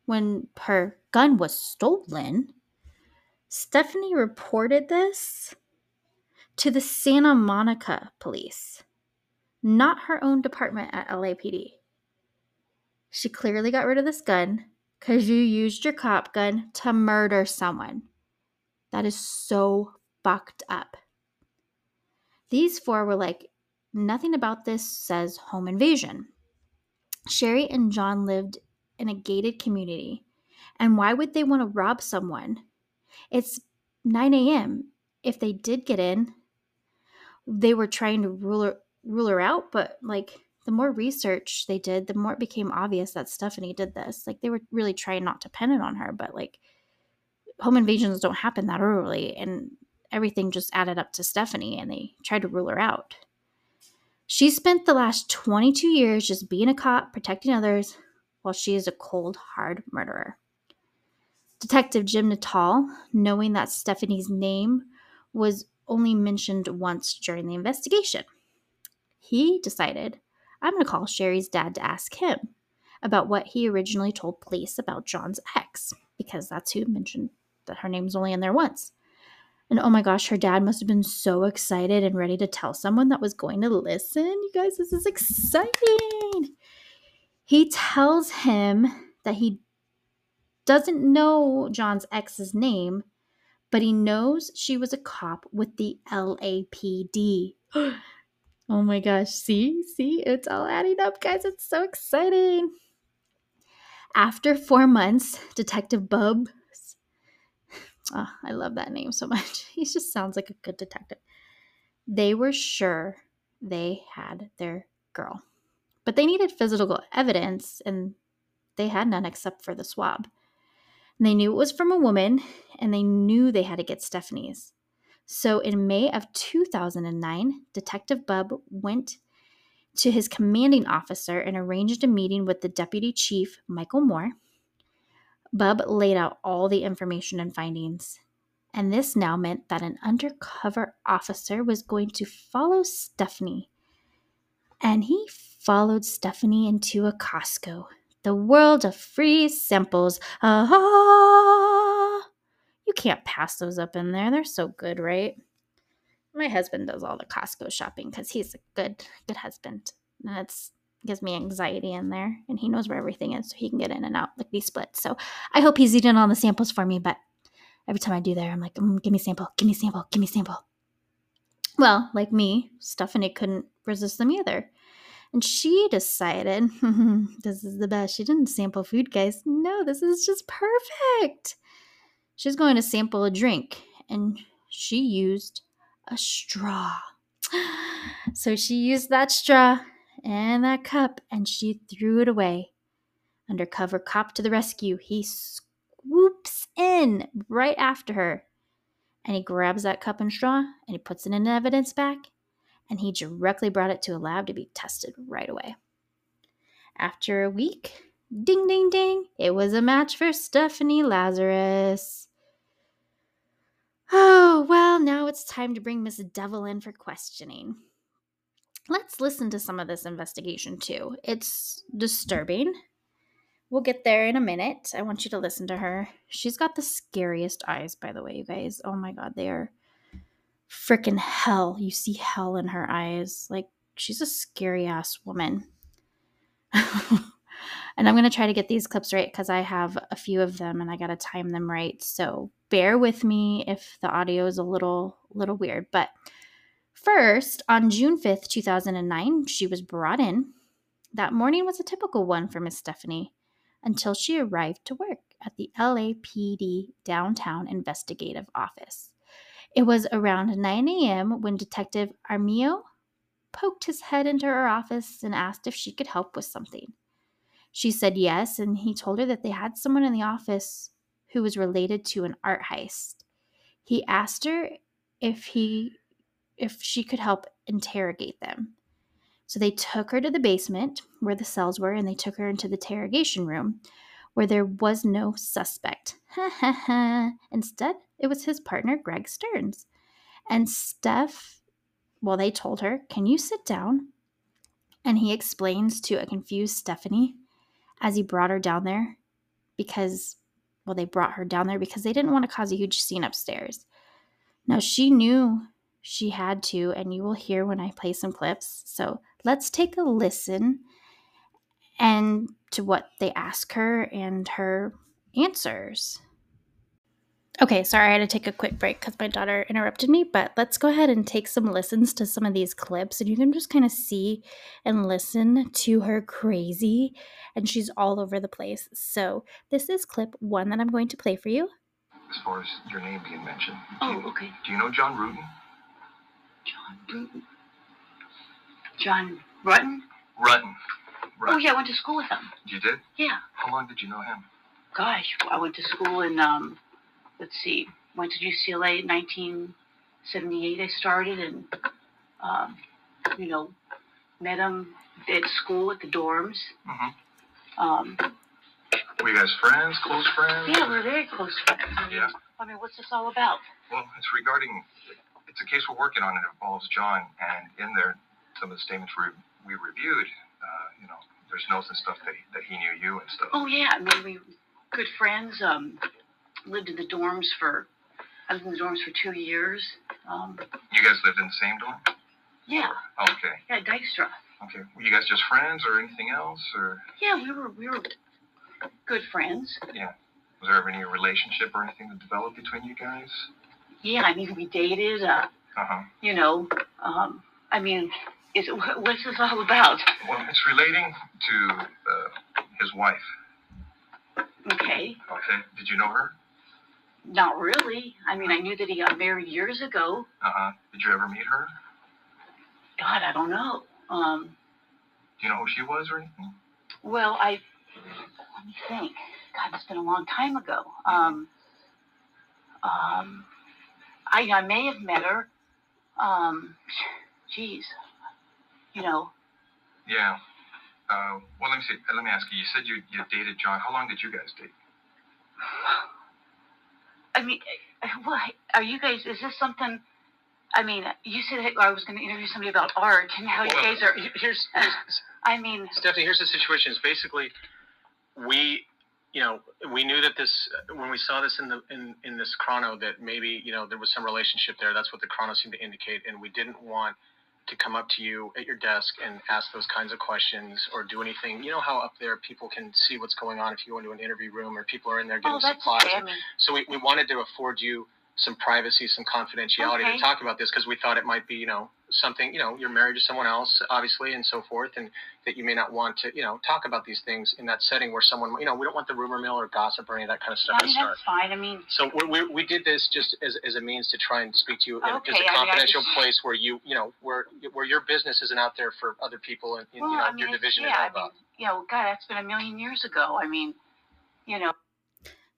when her gun was stolen, Stephanie reported this to the Santa Monica police, not her own department at LAPD. She clearly got rid of this gun because you used your cop gun to murder someone. That is so fucked up. These four were like, nothing about this says home invasion. Sherri and John lived in a gated community. And why would they want to rob someone it's 9 a.m. If they did get in, they were trying to rule her, rule her out, but like the more research they did, the more it became obvious that Stephanie did this. Like they were really trying not to pin it on her, but like home invasions don't happen that early and everything just added up to Stephanie and they tried to rule her out. She spent the last 22 years just being a cop, protecting others, while she is a cold, hard murderer. Detective Jim Nuttall, knowing that Stephanie's name was only mentioned once during the investigation, he decided, I'm going to call Sherri's dad to ask him about what he originally told police about John's ex, because that's who mentioned that her name's only in there once. And oh my gosh, her dad must have been so excited and ready to tell someone that was going to listen. You guys, this is exciting. He tells him that he doesn't know John's ex's name, but he knows she was a cop with the LAPD. oh my gosh, see, see, it's all adding up, guys. It's so exciting. After four months, Detective Bub, oh, ah, I love that name so much. He just sounds like a good detective. They were sure they had their girl, but they needed physical evidence, and they had none except for the swab. And they knew it was from a woman and they knew they had to get Stephanie's. So in May of 2009, Detective Bub went to his commanding officer and arranged a meeting with the deputy chief, Michael Moore. Bub laid out all the information and findings. And this now meant that an undercover officer was going to follow Stephanie. And he followed Stephanie into a Costco, the world of free samples. Ah, you can't pass those up in there. They're so good, right? My husband does all the Costco shopping because he's a good, good husband. and That's gives me anxiety in there, and he knows where everything is, so he can get in and out like these splits. So I hope he's eating all the samples for me. But every time I do there, I'm like, mm, give me sample, give me sample, give me sample. Well, like me, Stephanie couldn't resist them either. And she decided, this is the best. She didn't sample food, guys. No, this is just perfect. She's going to sample a drink, and she used a straw. So she used that straw and that cup and she threw it away. Undercover cop to the rescue. He swoops in right after her and he grabs that cup and straw and he puts it in evidence bag and he directly brought it to a lab to be tested right away. After a week, ding ding ding, it was a match for Stephanie Lazarus. Oh, well, now it's time to bring Miss Devil in for questioning. Let's listen to some of this investigation too. It's disturbing. We'll get there in a minute. I want you to listen to her. She's got the scariest eyes, by the way, you guys. Oh my god, they are freaking hell. You see hell in her eyes. Like, she's a scary ass woman. and I'm going to try to get these clips right because I have a few of them and I got to time them right. So bear with me if the audio is a little little weird. But first, on June 5th, 2009, she was brought in. That morning was a typical one for Miss Stephanie until she arrived to work at the LAPD downtown investigative office. It was around 9 a.m. when Detective Jaramillo poked his head into her office and asked if she could help with something. She said yes, and he told her that they had someone in the office who was related to an art heist. He asked her if he if she could help interrogate them. So they took her to the basement where the cells were and they took her into the interrogation room where there was no suspect. Instead, it was his partner Greg Stearns. And Steph, well, they told her, Can you sit down? And he explains to a confused Stephanie as he brought her down there because well, they brought her down there because they didn't want to cause a huge scene upstairs. Now, she knew she had to, and you will hear when I play some clips. So let's take a listen and to what they ask her and her answers. Okay, sorry, I had to take a quick break because my daughter interrupted me, but let's go ahead and take some listens to some of these clips and you can just kind of see and listen to her crazy, and she's all over the place. So, this is clip one that I'm going to play for you. As far as your name being mentioned. Oh, do you, okay. Do you know John Ruetten? John Bruton. John Ruetten? Ruetten. Ruetten. Oh, yeah, I went to school with him. You did? Yeah. How long did you know him? Gosh, I went to school in, um, let's see, went to UCLA in 1978. I started and, um, you know, met him at school at the dorms. Mm-hmm. Um, Were you guys friends? Close friends? yeah, we're very close friends. I mean, Yeah. I mean, what's this all about? Well, it's regarding. It's a case we're working on. It involves John, and in there, some of the statements we we reviewed. Uh, you know, there's notes and stuff that he, that he knew you and stuff. Oh, yeah, I mean, we good friends. Um, lived in the dorms for, I lived in the dorms for two years. Um, You guys lived in the same dorm? yeah, Okay. yeah, Dykstra. Okay. Were you guys just friends or anything else, or Yeah, we were we were good friends. Yeah. Was there ever any relationship or anything that developed between you guys? Yeah, I mean we dated. Uh, Uh huh. you know, um, I mean, is what's this all about? Well, it's relating to uh, his wife. Okay, Okay. Did you know her? Not really. I mean, I knew that he got married years ago. Uh huh. Did you ever meet her? God, I don't know. Um, Do you know who she was or anything? well, I let me think. God, it's been a long time ago. Um, um, I I may have met her. Um, geez, you know, Yeah. Uh, well, let me see. Let me ask you. You said you you dated John. How long did you guys date? I mean, eh, well, I, are you guys? Is this something? I mean, you said I was going to interview somebody about art and how you guys are. Here's, here's I mean, Stephanie. Here's the situation. Is basically we, you know, we knew that this when we saw this in the in in this chrono that maybe you know there was some relationship there. That's what the chrono seemed to indicate, and we didn't want to come up to you at your desk and ask those kinds of questions or do anything. You know how up there people can see what's going on if you go into an interview room or people are in there getting oh, supplies. So we, we wanted to afford you some privacy, some confidentiality Okay. to talk about this because we thought it might be, you know, something, you know, you're married to someone else, obviously, and so forth, and that you may not want to, you know, talk about these things in that setting where someone, you know, we don't want the rumor mill or gossip or any of that kind of stuff I to start. that's fine. I mean, So we, we, we did this just as, as a means to try and speak to you in just Okay, a I mean, I confidential just- place where you, you know, where where your business isn't out there for other people and, and, well, you know, I mean, your division to yeah, know I about. mean, you know, God, that's been a million years ago. I mean, you know,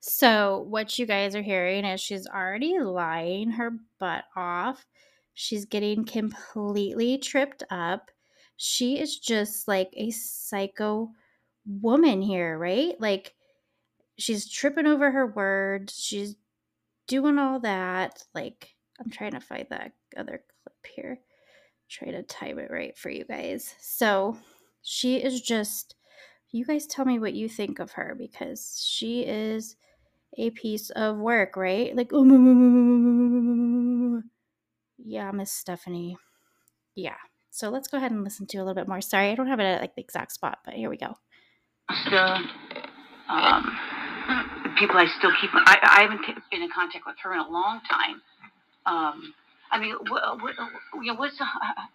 So, what you guys are hearing is she's already lying her butt off. She's getting completely tripped up. She is just like a psycho woman here, right? Like, she's tripping over her words. She's doing all that. Like, I'm trying to find that other clip here. Try to time it right for you guys. So, she is just, you guys tell me what you think of her because she is a piece of work, right? Like, yeah, Miss Stephanie. Yeah. So let's go ahead and listen to a little bit more. Sorry, I don't have it at like the exact spot, but here we go. the um, people I still keep. I, I haven't been in contact with her in a long time. Um, I mean, what, what, you know, what's uh,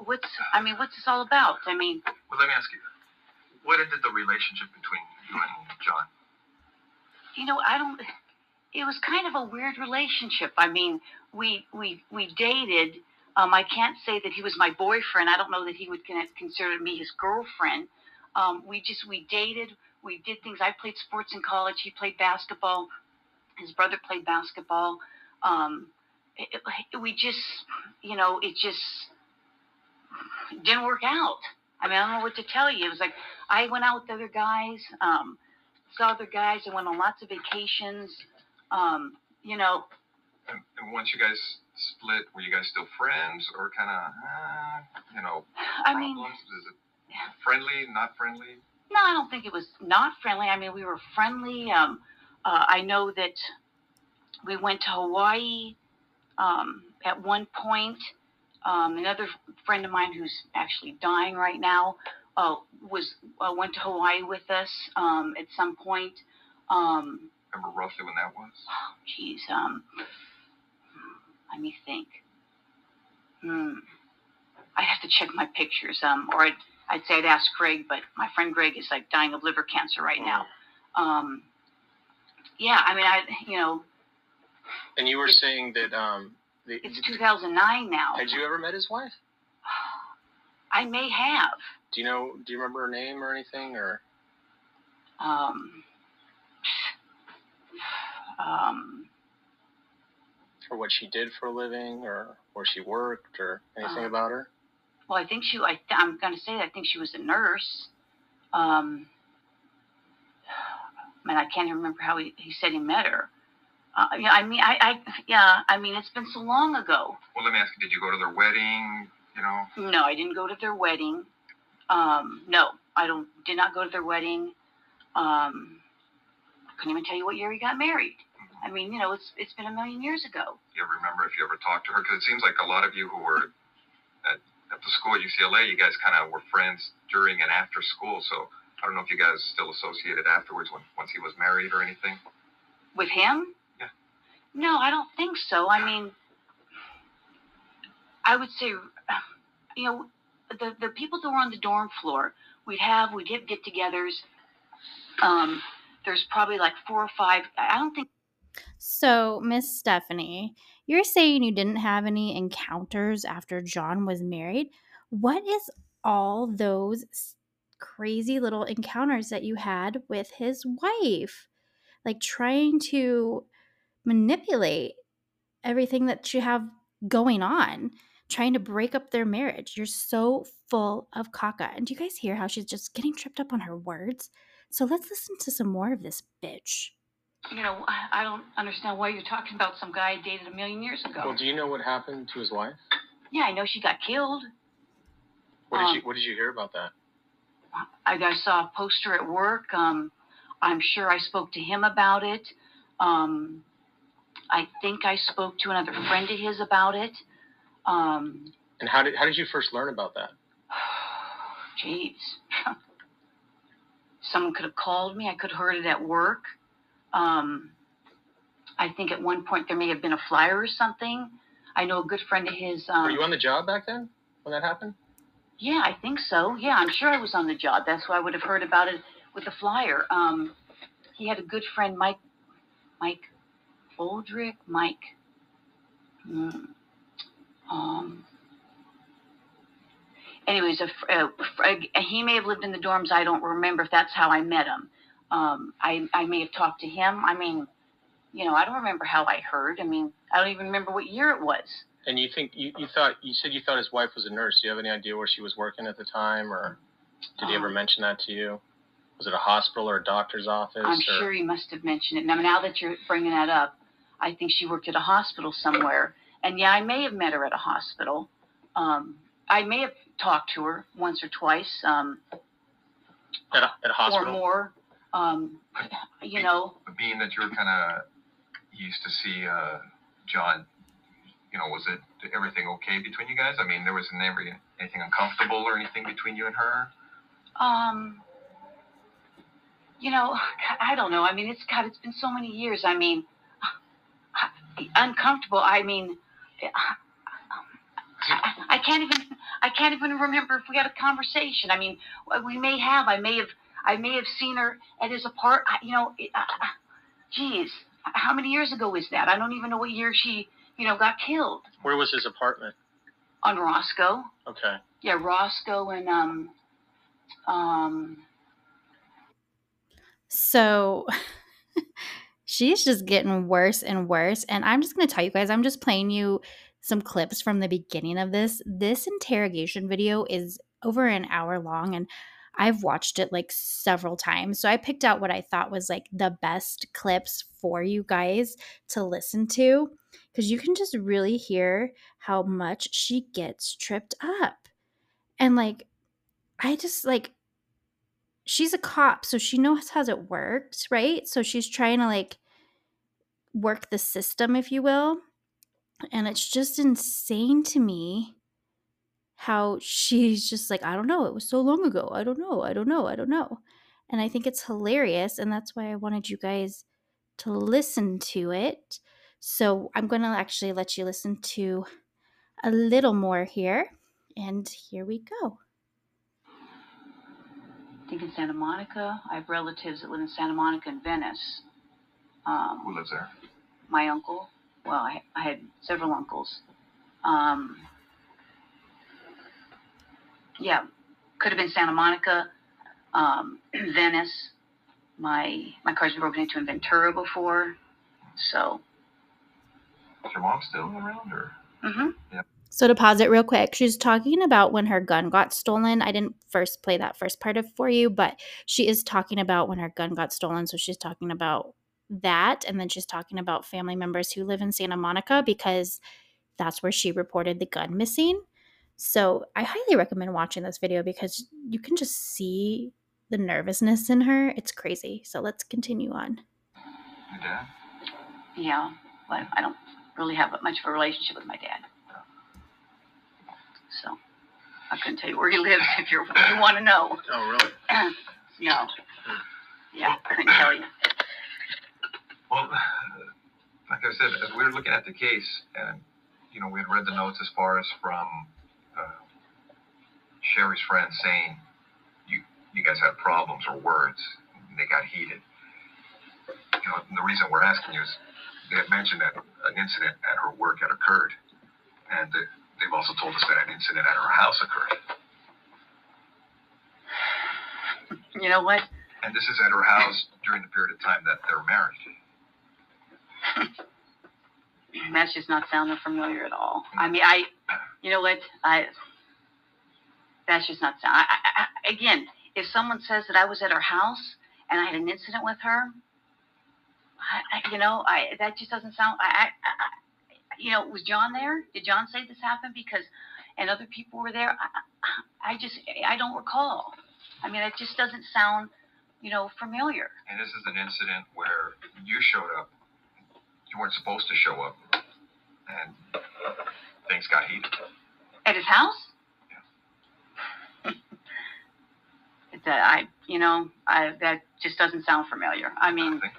what's I mean, what's this all about? I mean, Well, let me ask you, what ended the relationship between you and John? you know, I don't. It was kind of a weird relationship. I mean, we we we dated. Um, I can't say that he was my boyfriend. I don't know that he would consider me his girlfriend. Um, we just we dated. We did things. I played sports in college. He played basketball. His brother played basketball. Um, it, it- we just, you know, it just didn't work out. I mean, I don't know what to tell you. It was like I went out with other guys. Um, saw other guys. I went on lots of vacations. Um, you know, And, and once you guys split, were you guys still friends or kind of, uh, you know, I mean, problems? Is it friendly, not friendly? no, I don't think it was not friendly. I mean, we were friendly. Um, uh, I know that we went to Hawaii um, at one point. Um, another friend of mine who's actually dying right now uh, was uh, went to Hawaii with us um, at some point. Um, Remember roughly when that was? Oh, Geez, um, let me think. Hmm. I'd have to check my pictures. Um, or I'd, I'd say I'd ask Greg, but my friend Greg is like dying of liver cancer right now. Um, yeah, I mean, I, you know, And you were saying that um, the, it's 2009 now. had you ever met his wife? I may have. Do you know? Do you remember her name or anything? Or Um, um, or what she did for a living, or where she worked, or anything Uh, about her? well, I think she, I, I'm going to say that I think she was a nurse. Um, man, I can't even remember how he, he said he met her. Uh, yeah, I mean, I, I, yeah, I mean, it's been so long ago. Well, let me ask you: Did you go to their wedding? You know, No, I didn't go to their wedding. Um, no, I don't, did not go to their wedding. Um, I couldn't even tell you what year he got married. I mean, you know, it's, it's been a million years ago. you ever remember if you ever talked to her? Because it seems like a lot of you who were at, at the school at UCLA, you guys kind of were friends during and after school. So I don't know if you guys still associated afterwards when once he was married or anything. With him? Yeah. No, I don't think so. I mean, I would say, you know, the the people that were on the dorm floor, we'd have we'd have get-togethers. Um, there's probably like four or five. I don't think So, Miss Stephanie, you're saying you didn't have any encounters after John was married. What is all those crazy little encounters that you had with his wife? Like trying to manipulate everything that you have going on, trying to break up their marriage. You're so full of caca. And do you guys hear how she's just getting tripped up on her words? So let's listen to some more of this bitch. you know, I, I don't understand why you're talking about some guy I dated a million years ago. Well, do you know what happened to his wife? yeah, I know she got killed. What did Um, you What did you hear about that? I, I saw a poster at work. Um, I'm sure I spoke to him about it. Um, I think I spoke to another friend of his about it. Um, And how did How did you first learn about that? Jeez. Someone could have called me. I could have heard it at work. Um, I think at one point there may have been a flyer or something. I know a good friend of his. Um, Were you on the job back then when that happened? Yeah, I think so. Yeah, I'm sure I was on the job. That's why I would have heard about it with the flyer. Um, he had a good friend, Mike, Mike Boldrick, Mike. Hmm, um. Anyways, a, fr- a, he may have lived in the dorms. I don't remember if that's how I met him. Um, I I may have talked to him. I mean, you know, I don't remember how I heard. I mean, I don't even remember what year it was. And you think you, you thought you said you thought his wife was a nurse. Do you have any idea where she was working at the time, or did he ever Um, mention that to you? Was it a hospital or a doctor's office? I'm or- sure he must have mentioned it. Now, now that you're bringing that up, I think she worked at a hospital somewhere. And yeah, I may have met her at a hospital. Um, I may have talked to her once or twice, um, at a, at a or more. Um, you know, being that you're kind of used to see uh, John, you know, was it everything okay between you guys? I mean, there was never anything uncomfortable or anything between you and her. um, you know, I don't know. I mean, it's God. It's been so many years. I mean, uncomfortable. I mean, I, I can't even. I can't even remember if we had a conversation. I mean, we may have. I may have. I may have seen her at his apart. I- You know, it, uh, geez, how many years ago is that? I don't even know what year she, you know, got killed Where was his apartment? on Roscoe. Okay. Yeah, Roscoe and um, um. So she's just getting worse and worse. And I'm just going to tell you guys, I'm just playing you some clips from the beginning of this. This interrogation video is over an hour long and I've watched it like several times. So I picked out what I thought was like the best clips for you guys to listen to because you can just really hear how much she gets tripped up. And like, I just like, she's a cop, so she knows how it works, right? So she's trying to like work the system, if you will. And it's just insane to me how she's just like, I don't know, it was so long ago. I don't know, I don't know, I don't know. And I think it's hilarious. And that's why I wanted you guys to listen to it. So I'm going to actually let you listen to a little more here. And here we go. I think in Santa Monica. I have relatives that live in Santa Monica and Venice. Um, Who lives there? my uncle. Well, I, I had several uncles. Um, yeah, could have been Santa Monica, um, Venice. My my car's been broken into in Ventura before, so. Is your mom still around, or hmm So to pause it real quick, she's talking about when her gun got stolen. I didn't first play that first part of for you, but she is talking about when her gun got stolen. So she's talking about that, and then she's talking about family members who live in Santa Monica because that's where she reported the gun missing. So I highly recommend watching this video because you can just see the nervousness in her. It's crazy. So let's continue on. your dad? Yeah, but I don't really have much of a relationship with my dad. So I couldn't tell you where he lives if you're, if you want to know. Oh, really? no. Hmm. Yeah, I couldn't tell you. Well, like I said, as we were looking at the case, and you know, we had read the notes as far as from uh, Sherri's friend saying you you guys had problems or words, and they got heated. You know, and the reason we're asking you is they had mentioned that an incident at her work had occurred, and that they've also told us that an incident at her house occurred. You know what? And this is at her house during the period of time that they're married. That's just not sounding familiar at all. I mean, I, you know what? I, that's just not sound. I, I, again, if someone says that I was at her house and I had an incident with her, I, you know, I that just doesn't sound. I, I, you know, was John there? Did John say this happened? Because, and other people were there. I, I just, I don't recall. I mean, it just doesn't sound, you know, familiar. And this is an incident where you showed up. You weren't supposed to show up, and things got heated. At his house? Yeah. it's a, I, you know, I, that just doesn't sound familiar. I mean, Nothing.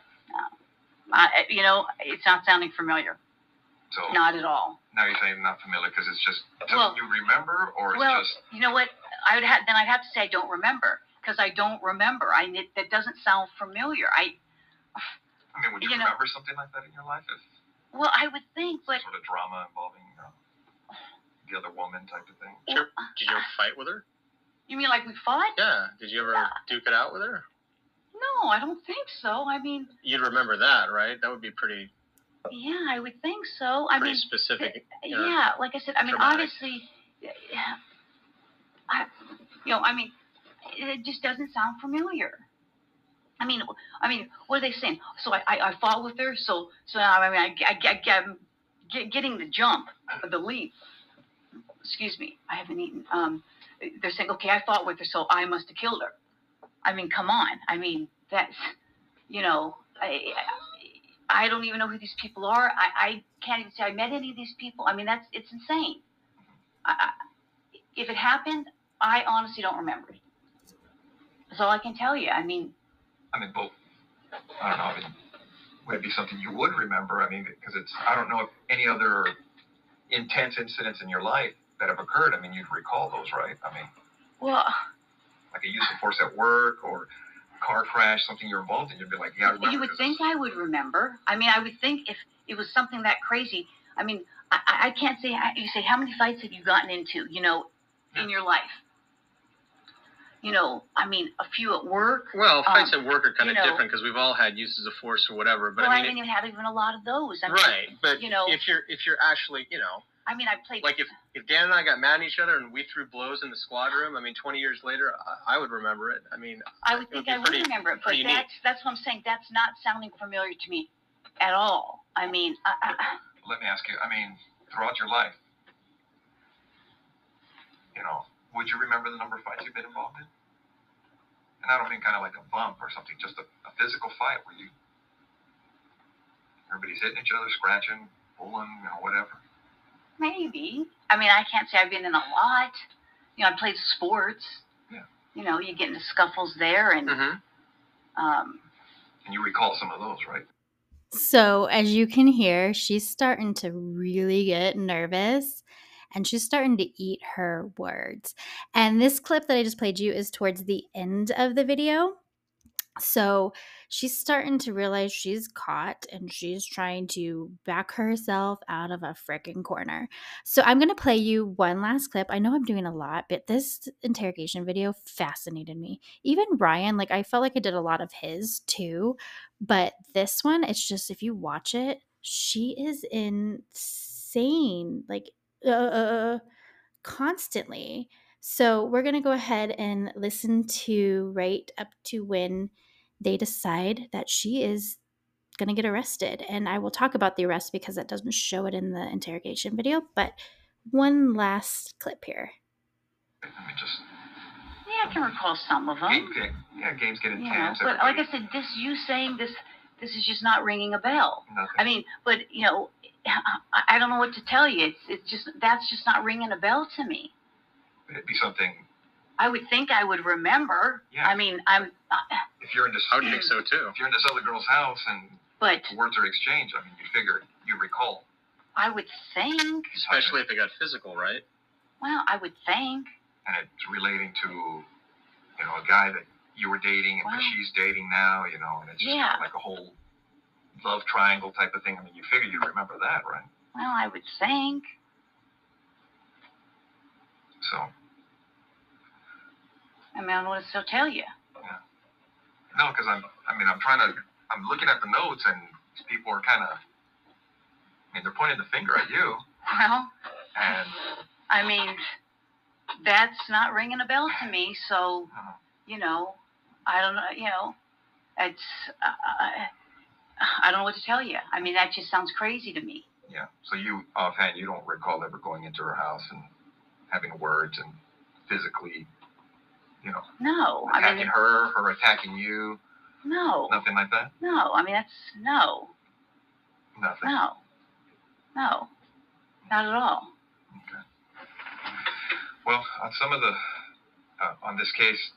I, you know, it's not sounding familiar. so Not at all. now you're saying not familiar because it's just doesn't Well- you remember, or it's Well, just you know what? I would have then I'd have to say I don't remember because I don't remember. I it, that doesn't sound familiar. I I mean, would you, you know- remember something like that in your life? If well, I would think, but sort of drama involving uh, the other woman type of thing. Sure. Did you ever fight with her? you mean like we fought? Yeah. Did you ever Yeah. duke it out with her? No, I don't think so. I mean, You'd remember that, right? That would be pretty yeah, I would think so. I pretty mean, specific. you know, yeah, like I said, I mean, traumatic. obviously, yeah, I, you know, I mean, it just doesn't sound familiar. I mean, I mean, what are they saying? So I, I, I fought with her. So, so now I mean, I, I, I, I'm get, getting the jump, the leap. Excuse me, I haven't eaten. Um, they're saying, okay, I fought with her, so I must have killed her. I mean, come on. I mean, that's, you know, I, I, I don't even know who these people are. I, I can't even say I met any of these people. I mean, that's it's insane. I, I, if it happened, I honestly don't remember it. That's all I can tell you. I mean, I mean, both. I don't know. I mean, would it be something you would remember? I mean, because it's. I don't know if any other intense incidents in your life that have occurred. I mean, you'd recall those, right? I mean, well, like a use of force at work or car crash, something you're involved in. You'd be like, yeah, you would think I would remember. I mean, I would think if it was something that crazy. I mean, I, I I can't say. You say how many fights have you gotten into? You know, in your life. You know, I mean, a few at work. Well, um, fights at work are kind you of know- different because we've all had uses of force or whatever. But well, I, I didn't even have even a lot of those. I it, mean, right? But you know- if you're if you're actually, you know, I mean, I played. like if if Dan and I got mad at each other and we threw blows in the squad room, I mean, 20 years later, I, I would remember it. I mean, I would think would be I would remember it, but pretty unique. that's that's what I'm saying. That's not sounding familiar to me at all. I mean, I, I, Let me ask you. I mean, throughout your life, you know, would you remember the number of fights you've been involved in? And I don't mean kind of like a bump or something, just a, a physical fight where you everybody's hitting each other, scratching, pulling, you know, whatever. maybe. I mean, I can't say I've been in a lot. You know, I played sports. Yeah. You know, you get into scuffles there, and mm-hmm. um, And you recall some of those, right? So, as you can hear, she's starting to really get nervous and she's starting to eat her words. And this clip that I just played you is towards the end of the video. So, she's starting to realize she's caught and she's trying to back herself out of a freaking corner. So, I'm going to play you one last clip. I know I'm doing a lot, but this interrogation video fascinated me. Even Ryan, like, I felt like I did a lot of his too. But this one, it's just if you watch it, she is insane, like uh, constantly. So we're gonna go ahead and listen to right up to when they decide that she is gonna get arrested, and I will talk about the arrest because that doesn't show it in the interrogation video. But one last clip here. I just yeah, I can recall some of them. game, get, yeah, games get Yeah, intense. but like I said, this you saying this, this is just not ringing a bell. nothing. I mean, but you know, I, I don't know what to tell you. It's it's just that's just not ringing a bell to me. It'd be something. I would think I would remember. Yeah. I mean, I'm, uh, If you're in this, I would think so too. if you're in this other girl's house and but words are exchanged, I mean, you figure you recall. I would think. Especially if it got physical, right? Well, I would think. and it's relating to you know a guy that you were dating and that Wow. she's dating now you know and it's just Yeah. like a whole love triangle type of thing i mean you figure you remember that right Well, I would think. so I mean, I don't to still tell you. no because i'm i mean i'm trying to i'm looking at the notes and people are kind of i mean they're pointing the finger at you Well, and I mean, that's not ringing a bell to me. So, uh, you know, I don't know. You know, it's. Uh, I don't know what to tell you. I mean, that just sounds crazy to me. Yeah. So you offhand, you don't recall ever going into her house and having words and physically, you know, No, I attacking mean, her, her attacking you, no, nothing like that. no. I mean, that's no, Nothing. no, no, not at all. Okay. Well, on some of the, uh, on this case,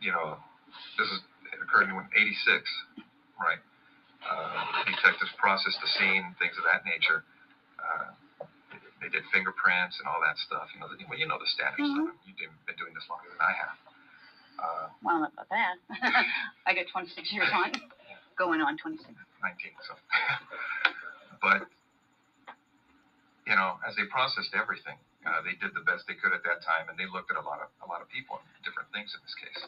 you know, this is occurred in '86, right? Uh, detectives processed the scene, things of that nature. Uh, they did fingerprints and all that stuff. You know, the, well, you know the standard Mhm. stuff. You've been doing this longer than I have. Uh, Well, not about that. I got 26 years on, going on 26. 19. So, but you know, as they processed everything, uh, they did the best they could at that time, and they looked at a lot of a lot of people and different things in this case.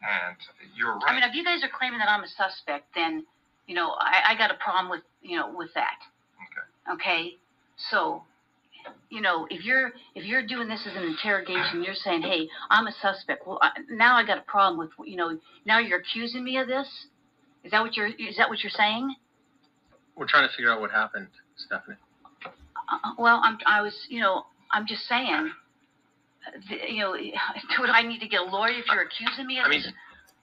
And you're right. I mean, if you guys are claiming that I'm a suspect, then you know I, I got a problem with you know with that. Okay. Okay, so you know if you're if you're doing this as an interrogation, you're saying, hey, I'm a suspect. Well, I, now I got a problem with you know now you're accusing me of this. Is that what you're is that what you're saying? We're trying to figure out what happened, Stephanie. Uh, well, I'm I was you know I'm just saying. You know, do I need to get a lawyer if you're accusing me of I mean, this?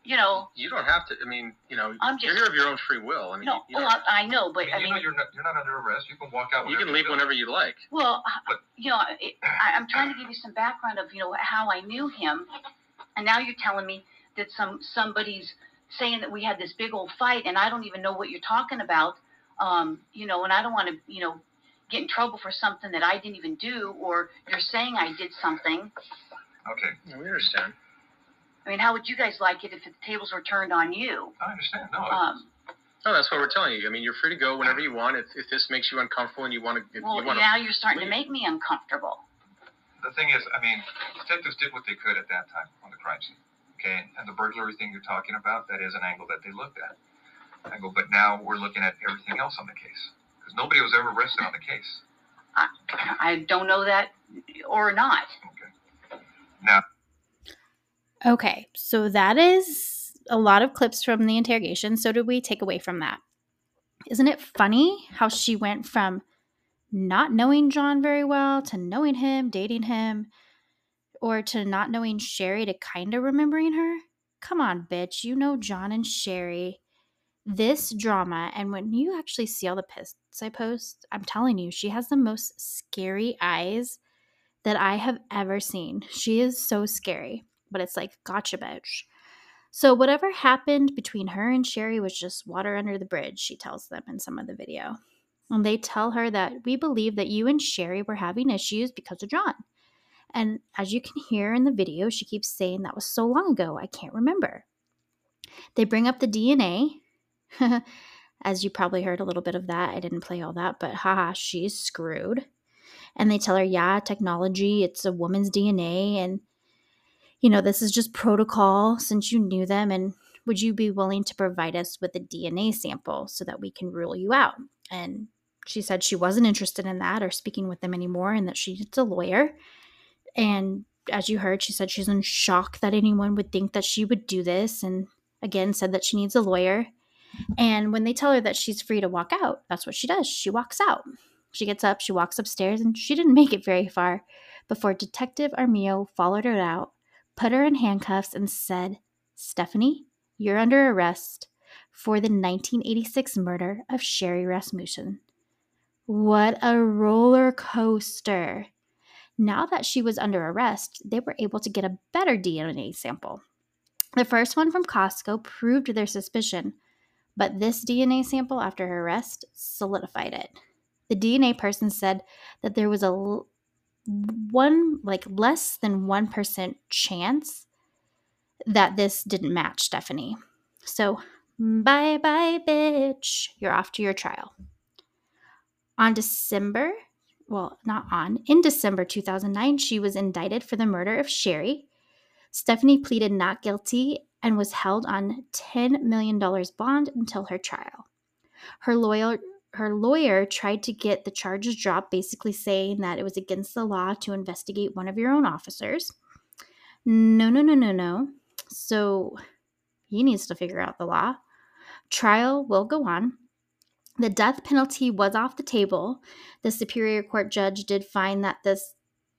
You know, you don't have to. I mean, you know, I'm you're just- here of your own free will. I mean, no, you, know, well, I, I know, I but mean, I you mean, know, you're not you're not under arrest. You can walk out. you can leave feel. whenever you like. Well, But- you know, it, I, I'm trying to give you some background of you know how I knew him, and now you're telling me that some somebody's saying that we had this big old fight, and I don't even know what you're talking about. Um, you know, and I don't want to you know get in trouble for something that I didn't even do, or you're saying I did something. Okay, Yeah, we understand. I mean, how would you guys like it if the tables were turned on you? I understand. No, Um, No, that's what we're telling you. I mean, you're free to go whenever you want. If, if this makes you uncomfortable and you want to, well, you want to, now you're starting to make me uncomfortable. the thing is, I mean, detectives did what they could at that time on the crime scene. Okay, and the burglary thing you're talking about, that is an angle that they looked at. Angle, but now we're looking at everything else on the case because nobody was ever arrested on the case. I don't know that or not. Okay. Now, Okay, so that is a lot of clips from the interrogation. So, did we take away from that? Isn't it funny how she went from not knowing John very well to knowing him, dating him, or to not knowing Sherri to kind of remembering her? Come on, bitch. You know John and Sherri. This drama, and when you actually see all the pics I post, I'm telling you, she has the most scary eyes that I have ever seen. She is so scary, but it's like, gotcha, bitch. So, whatever happened between her and Sherri was just water under the bridge, she tells them in some of the video. And they tell her that we believe that you and Sherri were having issues because of John. And as you can hear in the video, she keeps saying that was so long ago, I can't remember. They bring up the DNA. as you probably heard a little bit of that. I didn't play all that, but haha, she's screwed. And they tell her, yeah, technology, it's a woman's DNA. And, you know, this is just protocol since you knew them. And would you be willing to provide us with a DNA sample so that we can rule you out? And she said she wasn't interested in that or speaking with them anymore and that she needs a lawyer. And as you heard, she said she's in shock that anyone would think that she would do this. And again, said that she needs a lawyer. And when they tell her that she's free to walk out, that's what she does. She walks out. She gets up, she walks upstairs, and she didn't make it very far before Detective Jaramillo followed her out, put her in handcuffs, and said, Stephanie, you're under arrest for the 1986 murder of Sherri Rasmussen. What a roller coaster. Now that she was under arrest, they were able to get a better DNA sample. The first one from Costco proved their suspicion, but this DNA sample after her arrest solidified it. The DNA person said that there was a one like less than 1% chance that this didn't match Stephanie. So, bye bye bitch. You're off to your trial. On December, well, not on, in December 2009, she was indicted for the murder of Sherri. Stephanie pleaded not guilty and was held on $10 million bond until her trial. Her lawyer her lawyer tried to get the charges dropped, basically saying that it was against the law to investigate one of your own officers. No, no, no, no, no. So he needs to figure out the law. Trial will go on. The death penalty was off the table. The Superior Court judge did find that the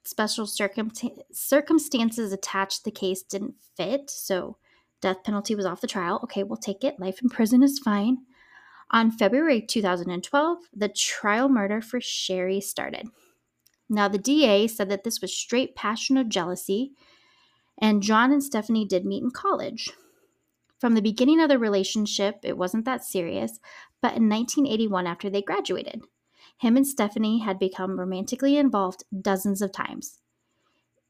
special circumstances attached the case didn't fit, so death penalty was off the trial. Okay, we'll take it. Life in prison is fine. On February 2012, the trial murder for Sherri started. Now, the DA said that this was straight passion of jealousy, and John and Stephanie did meet in college. From the beginning of the relationship, it wasn't that serious, but in 1981, after they graduated, him and Stephanie had become romantically involved dozens of times.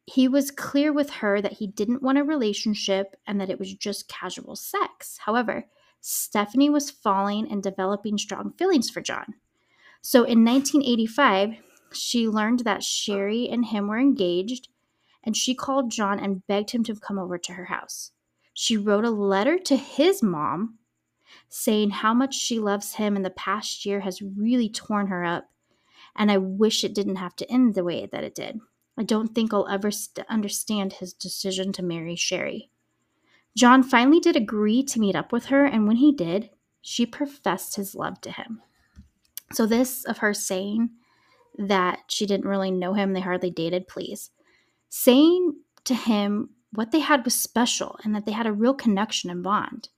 He was clear with her that he didn't want a relationship and that it was just casual sex. However, Stephanie was falling and developing strong feelings for John. So in 1985, she learned that Sherri and him were engaged, and she called John and begged him to come over to her house. She wrote a letter to his mom saying how much she loves him and the past year has really torn her up. And I wish it didn't have to end the way that it did. I don't think I'll ever st- understand his decision to marry Sherri. John finally did agree to meet up with her, and when he did, she professed his love to him. So, this of her saying that she didn't really know him, they hardly dated, please. Saying to him what they had was special and that they had a real connection and bond.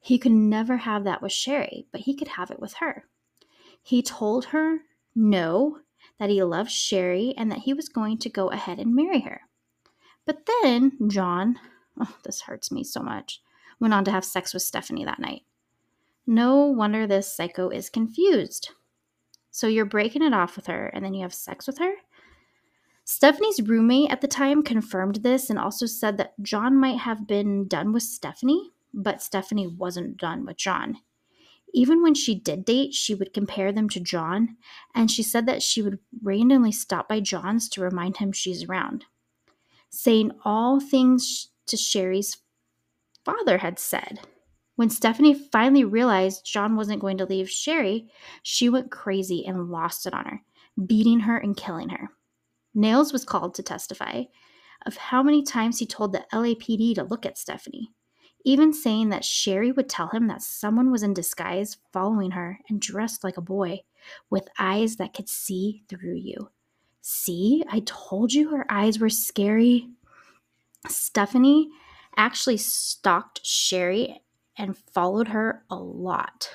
He could never have that with Sherri, but he could have it with her. He told her no, that he loved Sherri and that he was going to go ahead and marry her. But then John, oh, this hurts me so much, went on to have sex with Stephanie that night. No wonder this psycho is confused. So you're breaking it off with her and then you have sex with her? Stephanie's roommate at the time confirmed this and also said that John might have been done with Stephanie, but Stephanie wasn't done with John. Even when she did date, she would compare them to John, and she said that she would randomly stop by John's to remind him she's around, saying all things to Sherri's father had said. When Stephanie finally realized John wasn't going to leave Sherri, she went crazy and lost it on her, beating her and killing her. Nels was called to testify of how many times he told the LAPD to look at Stephanie, even saying that Sherri would tell him that someone was in disguise following her and dressed like a boy with eyes that could see through you. See, I told you her eyes were scary. Stephanie actually stalked Sherri and followed her a lot.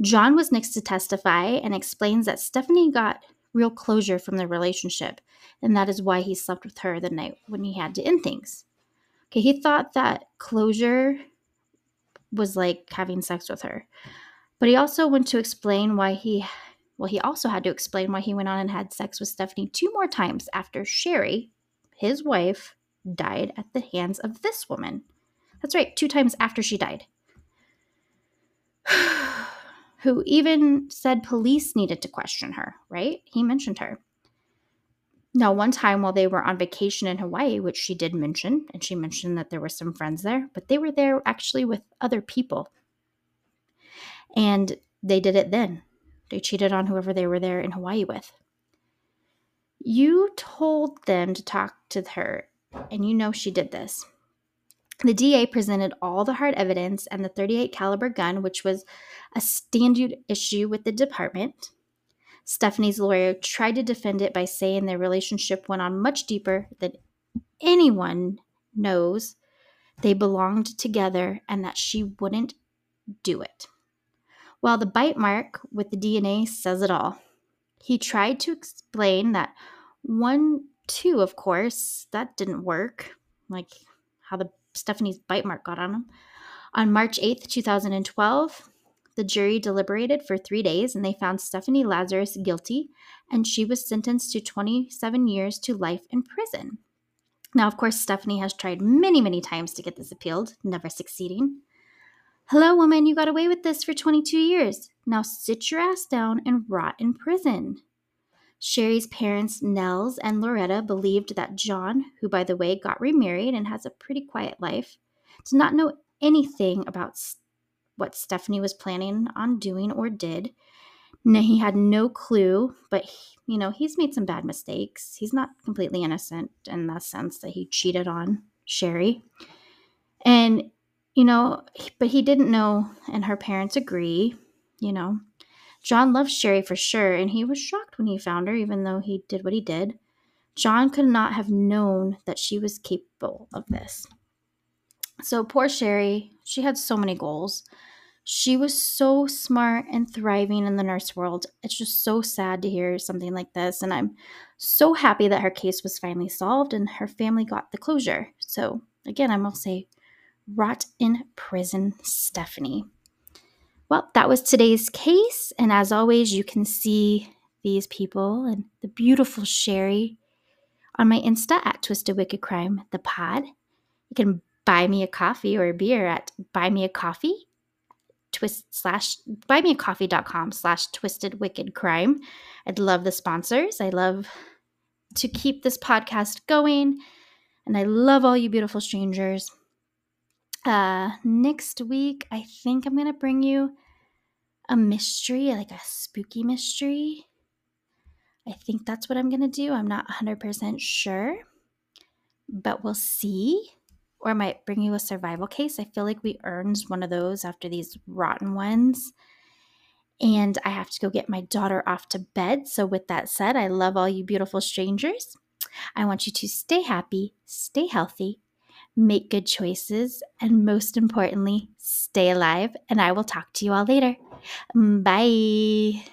John was next to testify and explains that Stephanie got real closure from the relationship, and that is why he slept with her the night when he had to end things. Okay, he thought that closure was like having sex with her. But he also went to explain why he well, he also had to explain why he went on and had sex with Stephanie two more times after Sherri, his wife, died at the hands of this woman. That's right, two times after she died. who even said police needed to question her, right? He mentioned her. Now, one time while they were on vacation in Hawaii, which she did mention, and she mentioned that there were some friends there, but they were there actually with other people. And they did it then. They cheated on whoever they were there in Hawaii with. You told them to talk to her, and you know she did this. The DA presented all the hard evidence and the 38 caliber gun, which was a standard issue with the department. Stephanie's lawyer tried to defend it by saying their relationship went on much deeper than anyone knows. They belonged together and that she wouldn't do it. While the bite mark with the DNA says it all. He tried to explain that one, two, of course, that didn't work. Like how the Stephanie's bite mark got on him. On March 8th, 2012, the jury deliberated for three days and they found Stephanie Lazarus guilty, and she was sentenced to 27 years to life in prison. Now, of course, Stephanie has tried many, many times to get this appealed, never succeeding. Hello, woman, you got away with this for 22 years. Now sit your ass down and rot in prison. Sherri's parents, Nels and Loretta, believed that John, who by the way got remarried and has a pretty quiet life, did not know anything about what Stephanie was planning on doing or did. No, he had no clue, but he, you know, he's made some bad mistakes. He's not completely innocent in the sense that he cheated on Sherri. And, you know, but he didn't know, and her parents agree, you know. John loved Sherri for sure, and he was shocked when he found her, even though he did what he did. John could not have known that she was capable of this. So, poor Sherri, she had so many goals. She was so smart and thriving in the nurse world. It's just so sad to hear something like this. And I'm so happy that her case was finally solved and her family got the closure. So, again, I must say, rot in prison, Stephanie. Well, that was today's case. And as always, you can see these people and the beautiful Sherri on my Insta at Twisted Wicked Crime, the pod. You can buy me a coffee or a beer at buy me a coffee twist slash buymeacoffee.com slash twisted wicked crime. I'd love the sponsors. I love to keep this podcast going. And I love all you beautiful strangers. Uh, next week, I think I'm going to bring you a mystery, like a spooky mystery. I think that's what I'm going to do. I'm not 100% sure, but we'll see. Or I might bring you a survival case. I feel like we earned one of those after these rotten ones. And I have to go get my daughter off to bed. So, with that said, I love all you beautiful strangers. I want you to stay happy, stay healthy, make good choices, and most importantly, stay alive. And I will talk to you all later. Bye.